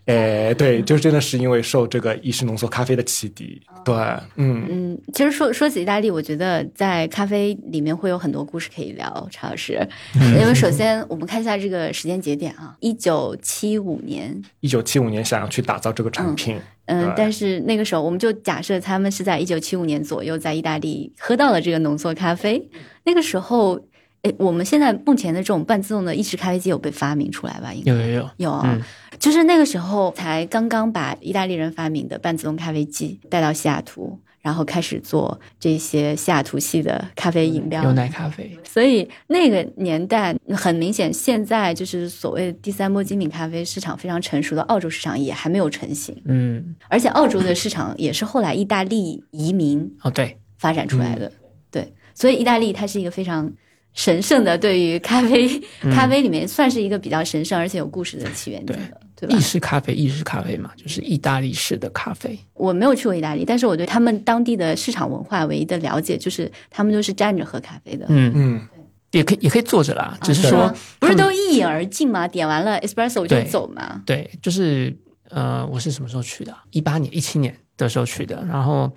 诶，对，就真的是因为受这个意式浓缩咖啡的启迪。对，嗯，嗯，其实说说起意大利，我觉得在咖啡里面会有很多故事可以聊，查老师。因为首先我们看一下这个时间节点啊，一九七五年，一九七五年想要去打造这个产品，对，嗯但是那个时候我们就假设他们是在一九七五年左右在意大利喝到了这个浓缩咖啡。那个时候，哎，我们现在目前的这种半自动的意式咖啡机有被发明出来吧？应该有有有，有啊，嗯就是那个时候才刚刚把意大利人发明的半自动咖啡机带到西雅图，然后开始做这些西雅图系的咖啡饮料牛。奶咖啡，所以那个年代很明显，现在就是所谓的第三波精品咖啡市场非常成熟的澳洲市场也还没有成型，嗯，而且澳洲的市场也是后来意大利移民哦对，发展出来的。对，所以意大利它是一个非常神圣的，对于咖啡、咖啡里面算是一个比较神圣而且有故事的起源地对吧意？式咖啡，意式咖啡嘛，就是意大利式的咖啡。我没有去过意大利，但是我对他们当地的市场文化唯一的了解就是他们都是站着喝咖啡的。嗯，嗯，也可以也可以坐着啦，只是说啊不是都一饮而尽吗？点完了 espresso 就走吗？对，就是呃，我是什么时候去的？一八年、一七年的时候去的，然后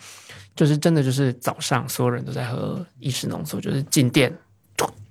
就是真的就是早上所有人都在喝意式浓缩，就是进店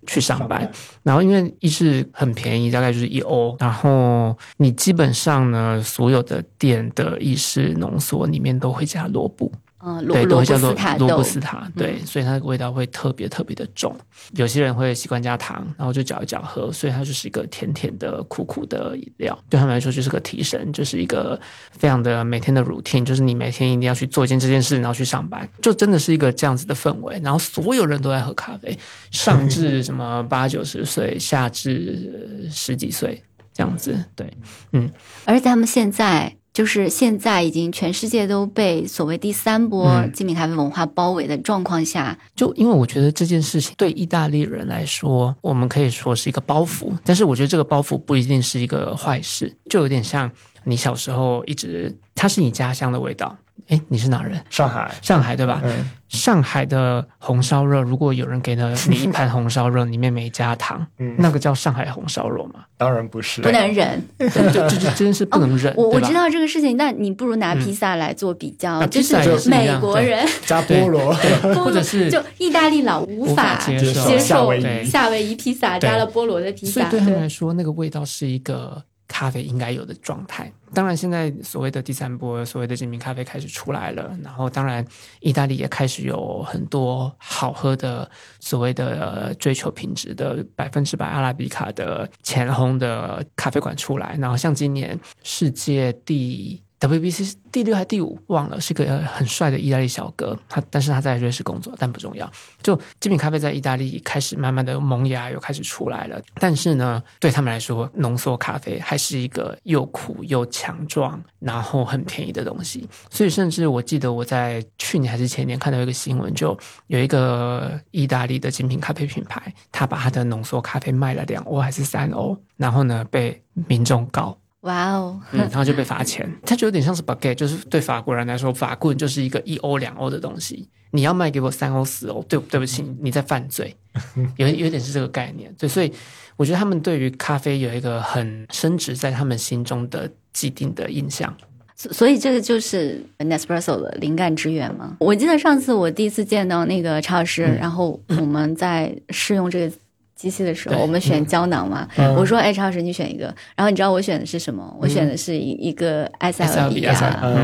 去上班，然后因为意式很便宜，大概就是一欧，然后你基本上呢，所有的店的意式浓缩里面都会加萝卜，嗯，对，都会叫做罗布，斯塔，对，所以它的味道会特别特别的重。有些人会习惯加糖，然后就搅一搅喝，所以它就是一个甜甜的、苦苦的饮料。对他们来说就是个提神，就是一个非常的每天的 routine，就是你每天一定要去做一件这件事，然后去上班，就真的是一个这样子的氛围。然后所有人都在喝咖啡，上至 什么八九十岁，下至呃十几岁这样子。对，嗯而且他们现在。就是现在已经全世界都被所谓第三波嗯精品咖啡文化包围的状况下，就因为我觉得这件事情对意大利人来说，我们可以说是一个包袱，但是我觉得这个包袱不一定是一个坏事，就有点像你小时候一直，它是你家乡的味道。诶，你是哪人？上海，上海对吧？嗯，上海的红烧肉，如果有人给了你一盘红烧肉，里面没加糖，嗯。那个叫上海红烧肉吗？当然不是，不能忍。对，就就就真是不能忍。我我知道这个事情，那你不如拿披萨来做比较，啊就是美国人 加菠萝，或者是 就意大利佬无法接受。夏威夷。夏威夷披萨加了菠萝的披萨，所以对他们来说，那个味道是一个咖啡应该有的状态。当然，现在所谓的第三波所谓的精品咖啡开始出来了，然后当然意大利也开始有很多好喝的所谓的、呃追求品质的百分之百阿拉比卡的前烘的咖啡馆出来。然后像今年世界第 WBC 第六还是第五忘了，是个很帅的意大利小哥，他但是他在瑞士工作，但不重要。就精品咖啡在意大利开始慢慢的萌芽，又开始出来了。但是呢，对他们来说，浓缩咖啡还是一个又苦又强壮，然后很便宜的东西。所以，甚至我记得我在去年还是前年看到一个新闻，就有一个意大利的精品咖啡品牌，他把他的浓缩咖啡卖了两欧还是三欧，然后呢被民众告。哇哦，嗯，然后就被罚钱。它就有点像是 baguette，就是对法国人来说，法棍就是一个一欧两欧的东西。你要卖给我三欧四欧，对对不起，你在犯罪，有有点是这个概念。对，所以我觉得他们对于咖啡有一个很深植在他们心中的既定的印象。所所以这个就是 Nespresso 的灵感之源吗。我记得上次我第一次见到那个查老师，然后我们在试用这个机器的时候，我们选胶囊嘛，嗯我说：“哎，陈老师，你选一个。”然后你知道我选的是什么？我选的是一一个埃塞俄比亚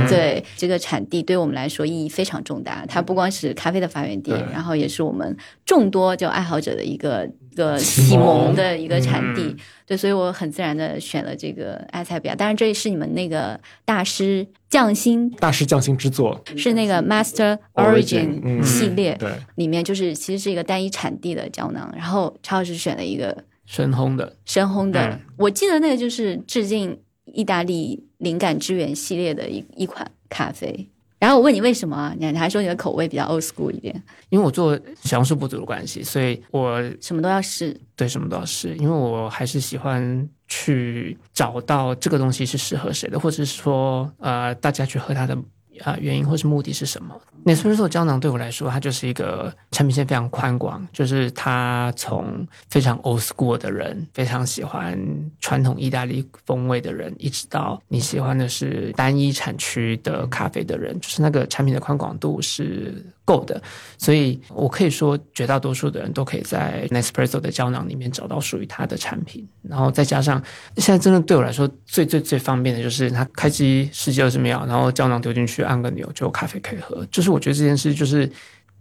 对，这个产地对我们来说意义非常重大。它不光是咖啡的发源地对，然后也是我们众多就爱好者的一个一个启启蒙蒙的一个产地。嗯对，所以我很自然的选了这个埃塞比亚。当然，这也是你们那个大师匠心，大师匠心之作是那个 Master 嗯系列，对，里面就是其实是一个单一产地的胶囊。然后超老师选了一个深烘的，深烘的，嗯我记得那个就是致敬意大利灵感之源系列的一一款咖啡。然后我问你为什么啊？你还说你的口味比较 old school 一点，因为我做小红书博主的关系，所以我什么都要试。对什么都要试，因为我还是喜欢去找到这个东西是适合谁的，或者是说呃，大家去喝它的啊、原因或是目的是什么？那苏州胶囊对我来说，它就是一个产品线非常宽广，就是它从非常 old school 的人，非常喜欢传统意大利风味的人，一直到你喜欢的是单一产区的咖啡的人，就是那个产品的宽广度是够的。所以我可以说，绝大多数的人都可以在 Nespresso 的胶囊里面找到属于它的产品，然后再加上现在真的对我来说最最最方便的就是它开机十几二十秒，然后胶囊丢进去按个钮就有咖啡可以喝。就是我觉得这件事就是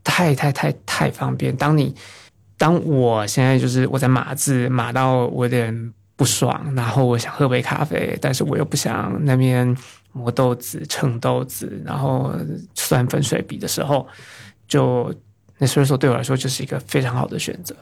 太太太太方便。当你当我现在就是我在码字码到我有点不爽，然后我想喝杯咖啡，但是我又不想那边磨豆子、称豆子，然后算粉水比的时候，就 Nespresso 对我来说就是一个非常好的选择。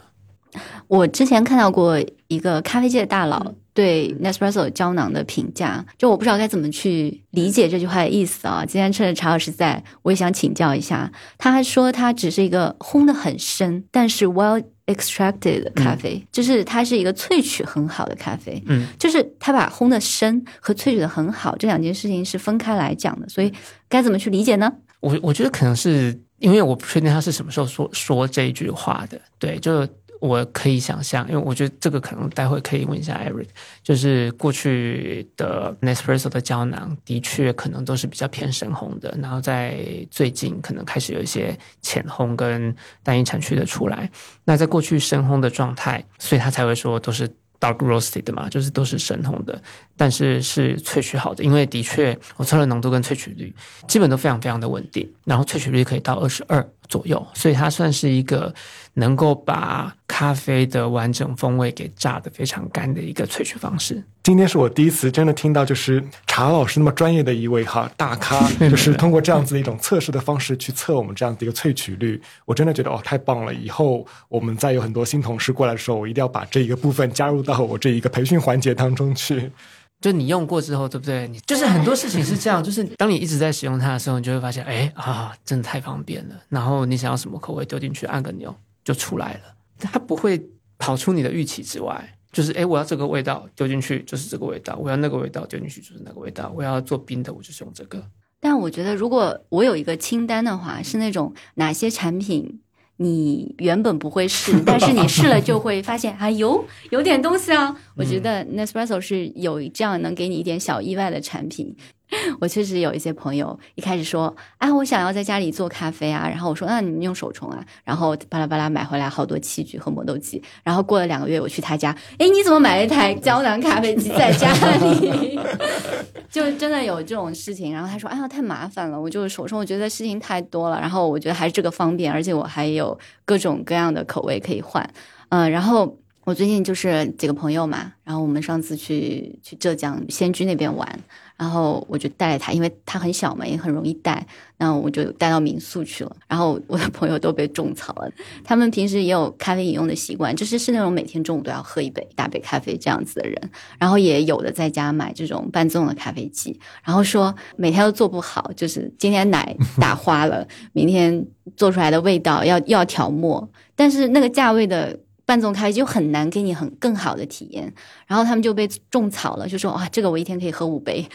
我之前看到过一个咖啡界的大佬对 Nespresso 胶囊的评价，就我不知道该怎么去理解这句话的意思啊。今天趁着查老师在，我也想请教一下。他说他只是一个烘的很深，但是 well extracted 的咖啡，就是它是一个萃取很好的咖啡。嗯，就是它把烘的深和萃取的很好这两件事情是分开来讲的，所以该怎么去理解呢？我我觉得可能是因为我不确定他是什么时候说说这一句话的，对，就我可以想象，因为我觉得这个可能待会可以问一下 Eric，就是过去的 Nespresso 的胶囊的确可能都是比较偏深烘的，然后在最近可能开始有一些浅烘跟单一产区的出来。那在过去深烘的状态，所以他才会说都是 dark roasted 的嘛，就是都是深烘的，但是是萃取好的，因为的确我测了浓度跟萃取率，基本都非常非常的稳定，然后萃取率可以到二十二左右，所以它算是一个能够把咖啡的完整风味给榨得非常干的一个萃取方式。今天是我第一次真的听到，就是茶老师那么专业的一位哈大咖，就是通过这样子的一种测试的方式去测我们这样的一个萃取率，我真的觉得哦太棒了！以后我们再有很多新同事过来的时候，我一定要把这一个部分加入到我这一个培训环节当中去。就你用过之后，对不对？你就是很多事情是这样，就是当你一直在使用它的时候，你就会发现，哎啊，真的太方便了。然后你想要什么口味丢进去，按个钮就出来了，它不会跑出你的预期之外。就是哎，我要这个味道丢进去就是这个味道，我要那个味道丢进去就是那个味道，我要做冰的我就是用这个。但我觉得，如果我有一个清单的话，是那种哪些产品你原本不会试，但是你试了就会发现，哎有有点东西啊。我觉得 Nespresso 是有这样能给你一点小意外的产品。我确实有一些朋友一开始说，啊，我想要在家里做咖啡啊，然后我说，那你们用手冲啊，然后巴拉巴拉买回来好多器具和磨豆机，然后过了两个月我去他家，哎，你怎么买了一台胶囊咖啡机在家里？就真的有这种事情，然后他说，哎呀，太麻烦了，我就手冲，我觉得事情太多了，然后我觉得还是这个方便，而且我还有各种各样的口味可以换，嗯，然后。我最近就是几个朋友嘛，然后我们上次去去浙江仙居那边玩，然后我就带了他，因为他很小嘛，也很容易带，那我就带到民宿去了。然后我的朋友都被种草了，他们平时也有咖啡饮用的习惯，就是是那种每天中午都要喝一杯大杯咖啡这样子的人，然后也有的在家买这种半自动的咖啡机，然后说每天都做不好，就是今天奶打花了，明天做出来的味道要要调磨，但是那个价位的。半自动咖啡机就很难给你很更好的体验，然后他们就被种草了，就说哇，这个我一天可以喝五杯，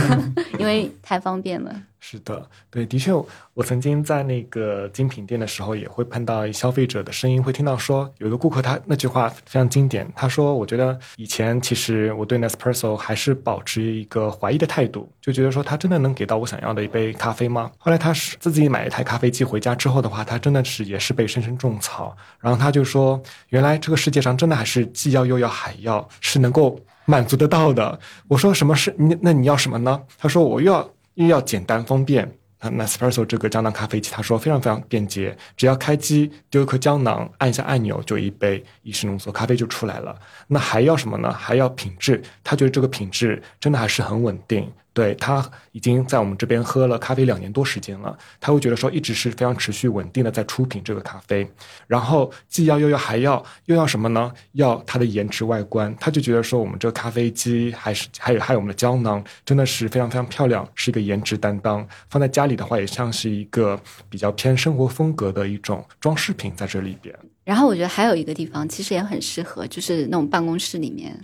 因为太方便了。是的，对，的确，我曾经在那个精品店的时候，也会碰到消费者的声音，会听到说有一个顾客他那句话非常经典，他说：“我觉得以前其实我对 Nespresso 还是保持一个怀疑的态度，就觉得说他真的能给到我想要的一杯咖啡吗？”后来他是自己买一台咖啡机回家之后的话，他真的是也是被深深种草，然后他就说：“原来这个世界上真的还是既要又要还要，是能够满足得到的。”我说：“什么是你？那你要什么呢？”他说：“我又要。”又要简单方便，那 Nespresso 这个胶囊咖啡机，他说非常非常便捷，只要开机丢一颗胶囊，按一下按钮，就一杯意式浓缩咖啡就出来了。那还要什么呢？还要品质，他觉得这个品质真的还是很稳定。对他已经在我们这边喝了咖啡两年多时间了，他会觉得说一直是非常持续稳定的在出品这个咖啡，然后既要又要还要又要什么呢？要它的颜值外观，他就觉得说我们这个咖啡机还是还有还有我们的胶囊真的是非常非常漂亮，是一个颜值担当，放在家里的话也像是一个比较偏生活风格的一种装饰品在这里边。然后我觉得还有一个地方其实也很适合，就是那种办公室里面。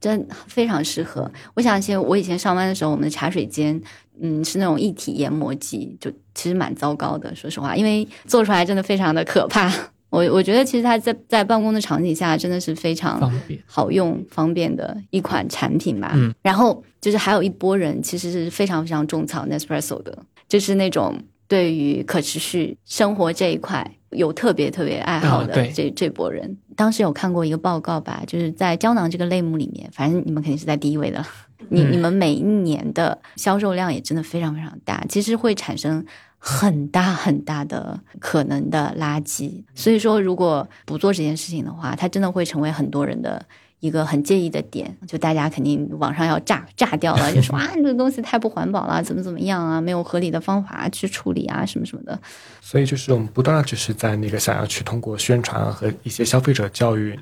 真非常适合。我想起我以前上班的时候，我们的茶水间，嗯，是那种一体研磨机，就其实蛮糟糕的，说实话，因为做出来真的非常的可怕。我我觉得其实它在在办公的场景下真的是非常方便。好用、方便的一款产品吧。嗯，然后就是还有一波人其实是非常非常种草 Nespresso 的，就是那种对于可持续生活这一块有特别特别爱好的这、这波人。当时有看过一个报告吧，就是在胶囊这个类目里面，反正你们肯定是在第一位的。你嗯你们每一年的销售量也真的非常非常大，其实会产生很大很大的可能的垃圾。所以说，如果不做这件事情的话，它真的会成为很多人的一个很介意的点。就大家肯定网上要炸炸掉了，就说啊，这个东西太不环保了，怎么怎么样啊，没有合理的方法去处理啊，什么什么的。所以就是我们不断的只是在那个想要去通过宣传和一些消费者教育，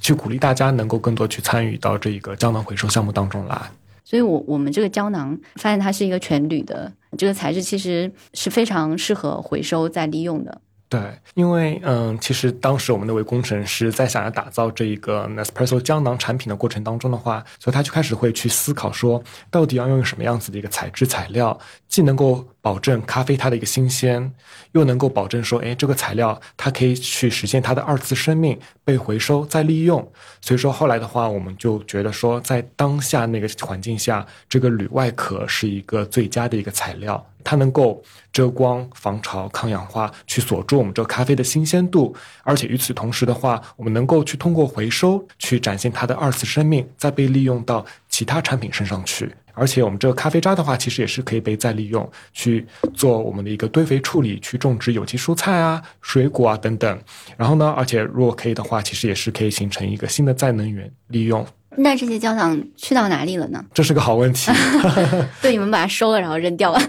去鼓励大家能够更多去参与到这一个胶囊回收项目当中来。所以我我们这个胶囊发现它是一个全铝的这个材质，其实是非常适合回收再利用的。对，因为嗯，其实当时我们那位工程师在想要打造这一个 Nespresso 胶囊产品的过程当中的话，所以他就开始会去思考说，到底要用什么样子的一个材质材料，既能够保证咖啡它的一个新鲜，又能够保证说，哎，这个材料它可以去实现它的二次生命，被回收再利用。所以说后来的话，我们就觉得说，在当下那个环境下，这个铝外壳是一个最佳的一个材料。它能够遮光、防潮、抗氧化，去锁住我们这个咖啡的新鲜度，而且与此同时的话，我们能够去通过回收去展现它的二次生命，再被利用到其他产品身上去。而且我们这个咖啡渣的话，其实也是可以被再利用，去做我们的一个堆肥处理，去种植有机蔬菜啊、水果啊等等。然后呢，而且如果可以的话，其实也是可以形成一个新的再能源利用。那这些胶囊去到哪里了呢？这是个好问题。对，你们把它收了，然后扔掉了。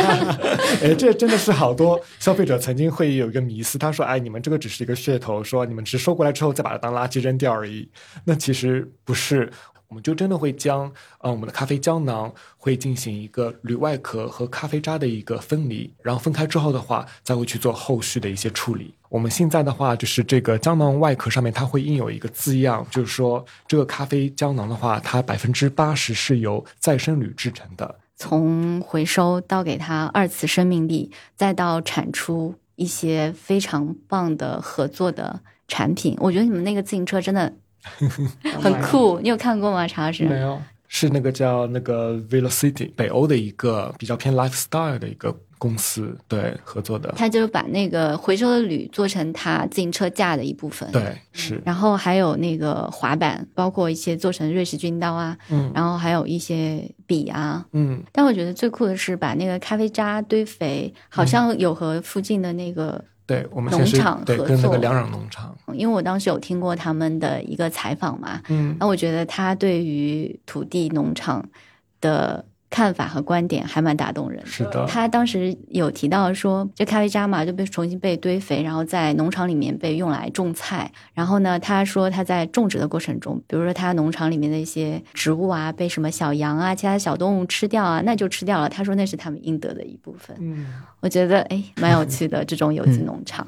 哎，这真的是好多消费者曾经会有一个迷思，他说：“哎，你们这个只是一个噱头，说你们只收过来之后再把它当垃圾扔掉而已。”那其实不是，我们就真的会将呃我们的咖啡胶囊会进行一个铝外壳和咖啡渣的一个分离，然后分开之后的话，再会去做后续的一些处理。我们现在的话，就是这个胶囊外壳上面它会印有一个字样，就是说这个咖啡胶囊的话，它百分之八十是由再生铝制成的。从回收到给它二次生命力，再到产出一些非常棒的合作的产品，我觉得你们那个自行车真的很酷。你有看过吗，查老师？没有，是那个叫那个 Velocity 北欧的一个比较偏 lifestyle 的一个公司对合作的，他就是把那个回收的铝做成他自行车架的一部分。。对是然后还有那个滑板，包括一些做成瑞士军刀啊，嗯然后还有一些笔啊。嗯但我觉得最酷的是把那个咖啡渣堆肥，好像有和附近的那个对我们是农场跟那个作。两壤农场。因为我当时有听过他们的一个采访嘛，嗯那我觉得他对于土地农场的看法和观点还蛮打动人的。是的他当时有提到说，这咖啡渣嘛就被重新被堆肥，然后在农场里面被用来种菜。然后呢，他说他在种植的过程中，比如说他农场里面的一些植物啊，被什么小羊啊、其他小动物吃掉啊，那就吃掉了。他说那是他们应得的一部分。嗯我觉得哎，蛮有趣的这种有机 农场。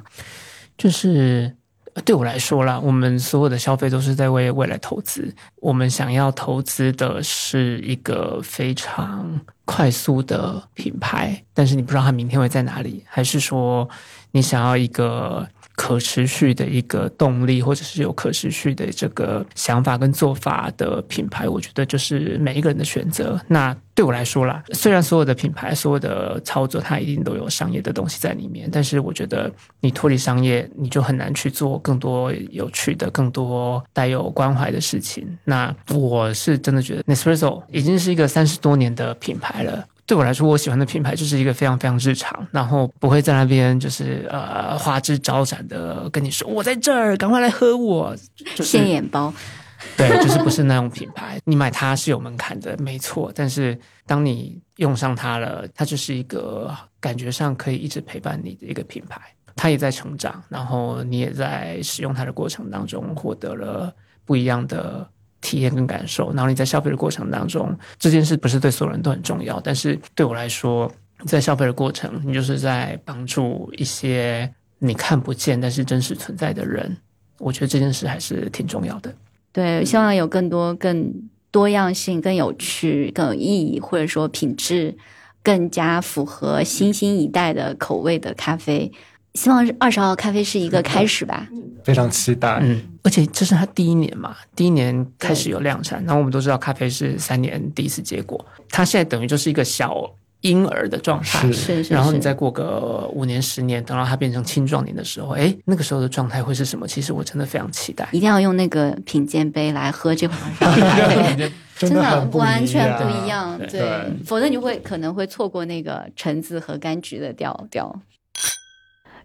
就是呃对我来说啦，我们所有的消费都是在为未来投资。我们想要投资的是一个非常快速的品牌，但是你不知道它明天会在哪里，还是说你想要一个可持续的一个动力，或者是有可持续的这个想法跟做法的品牌？我觉得就是每一个人的选择。那对我来说啦，虽然所有的品牌、所有的操作，它一定都有商业的东西在里面，但是我觉得你脱离商业，你就很难去做更多有趣的、更多带有关怀的事情。那我是真的觉得 Nespresso 已经是一个三十多年的品牌了。对我来说，我喜欢的品牌就是一个非常非常日常，然后不会在那边就是呃花枝招展的跟你说我在这儿，赶快来喝我，就是现眼包，对，就是不是那种品牌，你买它是有门槛的，没错。但是当你用上它了，它就是一个感觉上可以一直陪伴你的一个品牌。它也在成长，然后你也在使用它的过程当中获得了不一样的体验跟感受。然后你在消费的过程当中，这件事不是对所有人都很重要，但是对我来说，在消费的过程，你就是在帮助一些你看不见但是真实存在的人。我觉得这件事还是挺重要的。对，希望有更多、更多样性、更有趣、更有意义，或者说品质更加符合新兴一代的口味的咖啡。希望二十号咖啡是一个开始吧。非常期待。嗯，而且这是他第一年嘛，第一年开始有量产。然后我们都知道咖啡是三年第一次结果，它现在等于就是一个小婴儿的状态。是是是，然后你再过个五年、十年，等到它变成青壮年的时候，哎，那个时候的状态会是什么？其实我真的非常期待。一定要用那个品鉴杯来喝这款咖啡。真的完全不一样，对否则你会可能会错过那个橙子和柑橘的调调。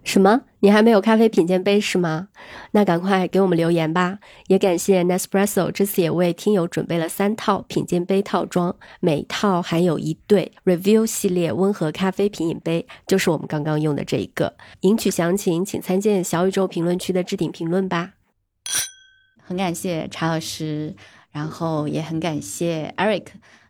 什么？你还没有咖啡品鉴杯是吗？那赶快给我们留言吧！也感谢 Nespresso 这次也为听友准备了三套品鉴杯套装，每套含有一对 Review 系列温和咖啡品饮杯，就是我们刚刚用的这一个。领取详情请参见小宇宙评论区的置顶评论吧。很感谢查老师，然后也很感谢 Eric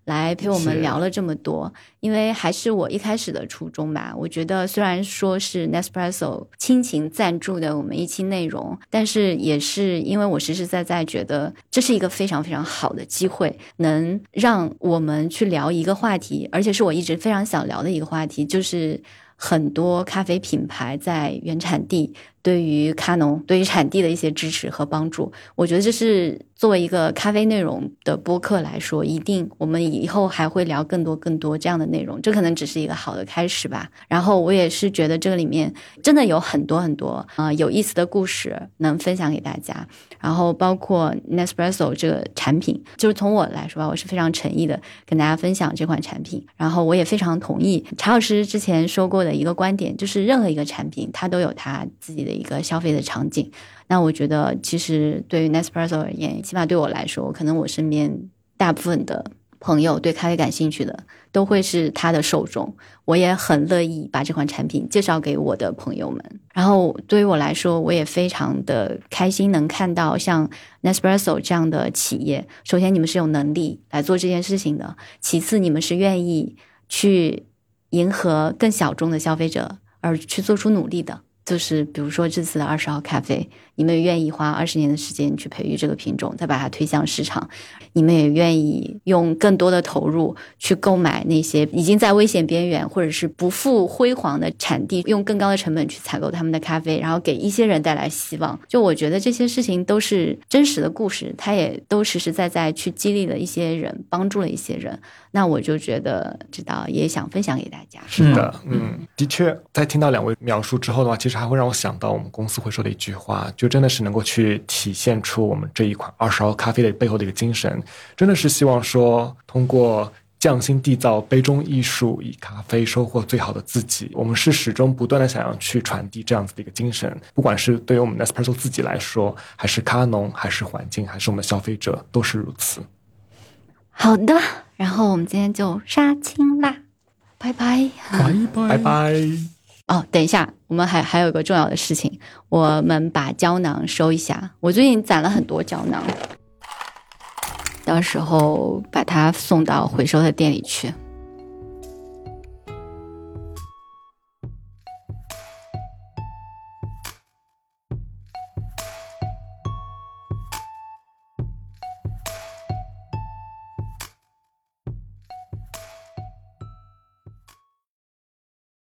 来陪我们聊了这么多。因为还是我一开始的初衷吧，我觉得虽然说是 Nespresso 亲情赞助的我们一期内容，但是也是因为我实实在在觉得这是一个非常非常好的机会，能让我们去聊一个话题，而且是我一直非常想聊的一个话题，就是。很多咖啡品牌在原产地对于咖农、对于产地的一些支持和帮助，我觉得这是作为一个咖啡内容的播客来说，一定我们以后还会聊更多更多这样的内容，这可能只是一个好的开始吧。然后我也是觉得这个里面真的有很多很多啊、有意思的故事能分享给大家，然后包括 Nespresso 这个产品，就是从我来说吧，我是非常诚意的跟大家分享这款产品。然后我也非常同意查老师之前说过的一个观点，就是任何一个产品它都有它自己的一个消费的场景。那我觉得其实对于 Nespresso 而言，起码对我来说，可能我身边大部分的朋友对咖啡感兴趣的，都会是它的受众。我也很乐意把这款产品介绍给我的朋友们。然后对于我来说，我也非常的开心能看到像 Nespresso 这样的企业。首先，你们是有能力来做这件事情的；其次，你们是愿意去迎合更小众的消费者而去做出努力的。就是比如说这次的二十号咖啡，你们也愿意花二十年的时间去培育这个品种，再把它推向市场，你们也愿意用更多的投入去购买那些已经在危险边缘或者是不复辉煌的产地，用更高的成本去采购他们的咖啡，然后给一些人带来希望。就我觉得这些事情都是真实的故事，它也都实实在在去激励了一些人，帮助了一些人。那我就觉得知道也想分享给大家。是的，嗯，的确，在听到两位描述之后的话，其实还会让我想到我们公司会说的一句话，就真的是能够去体现出我们这一款二十号咖啡的背后的一个精神，真的是希望说通过。匠心缔造杯中艺术，以咖啡收获最好的自己。我们是始终不断的想要去传递这样子的一个精神，不管是对于我们 Nespresso 自己来说，还是咖农，还是环境，还是我们的消费者，都是如此。好的，然后我们今天就杀青啦，拜拜。拜拜拜拜。哦，等一下，我们还还有一个重要的事情，我们把胶囊收一下。我最近攒了很多胶囊，到时候把它送到回收的店里去。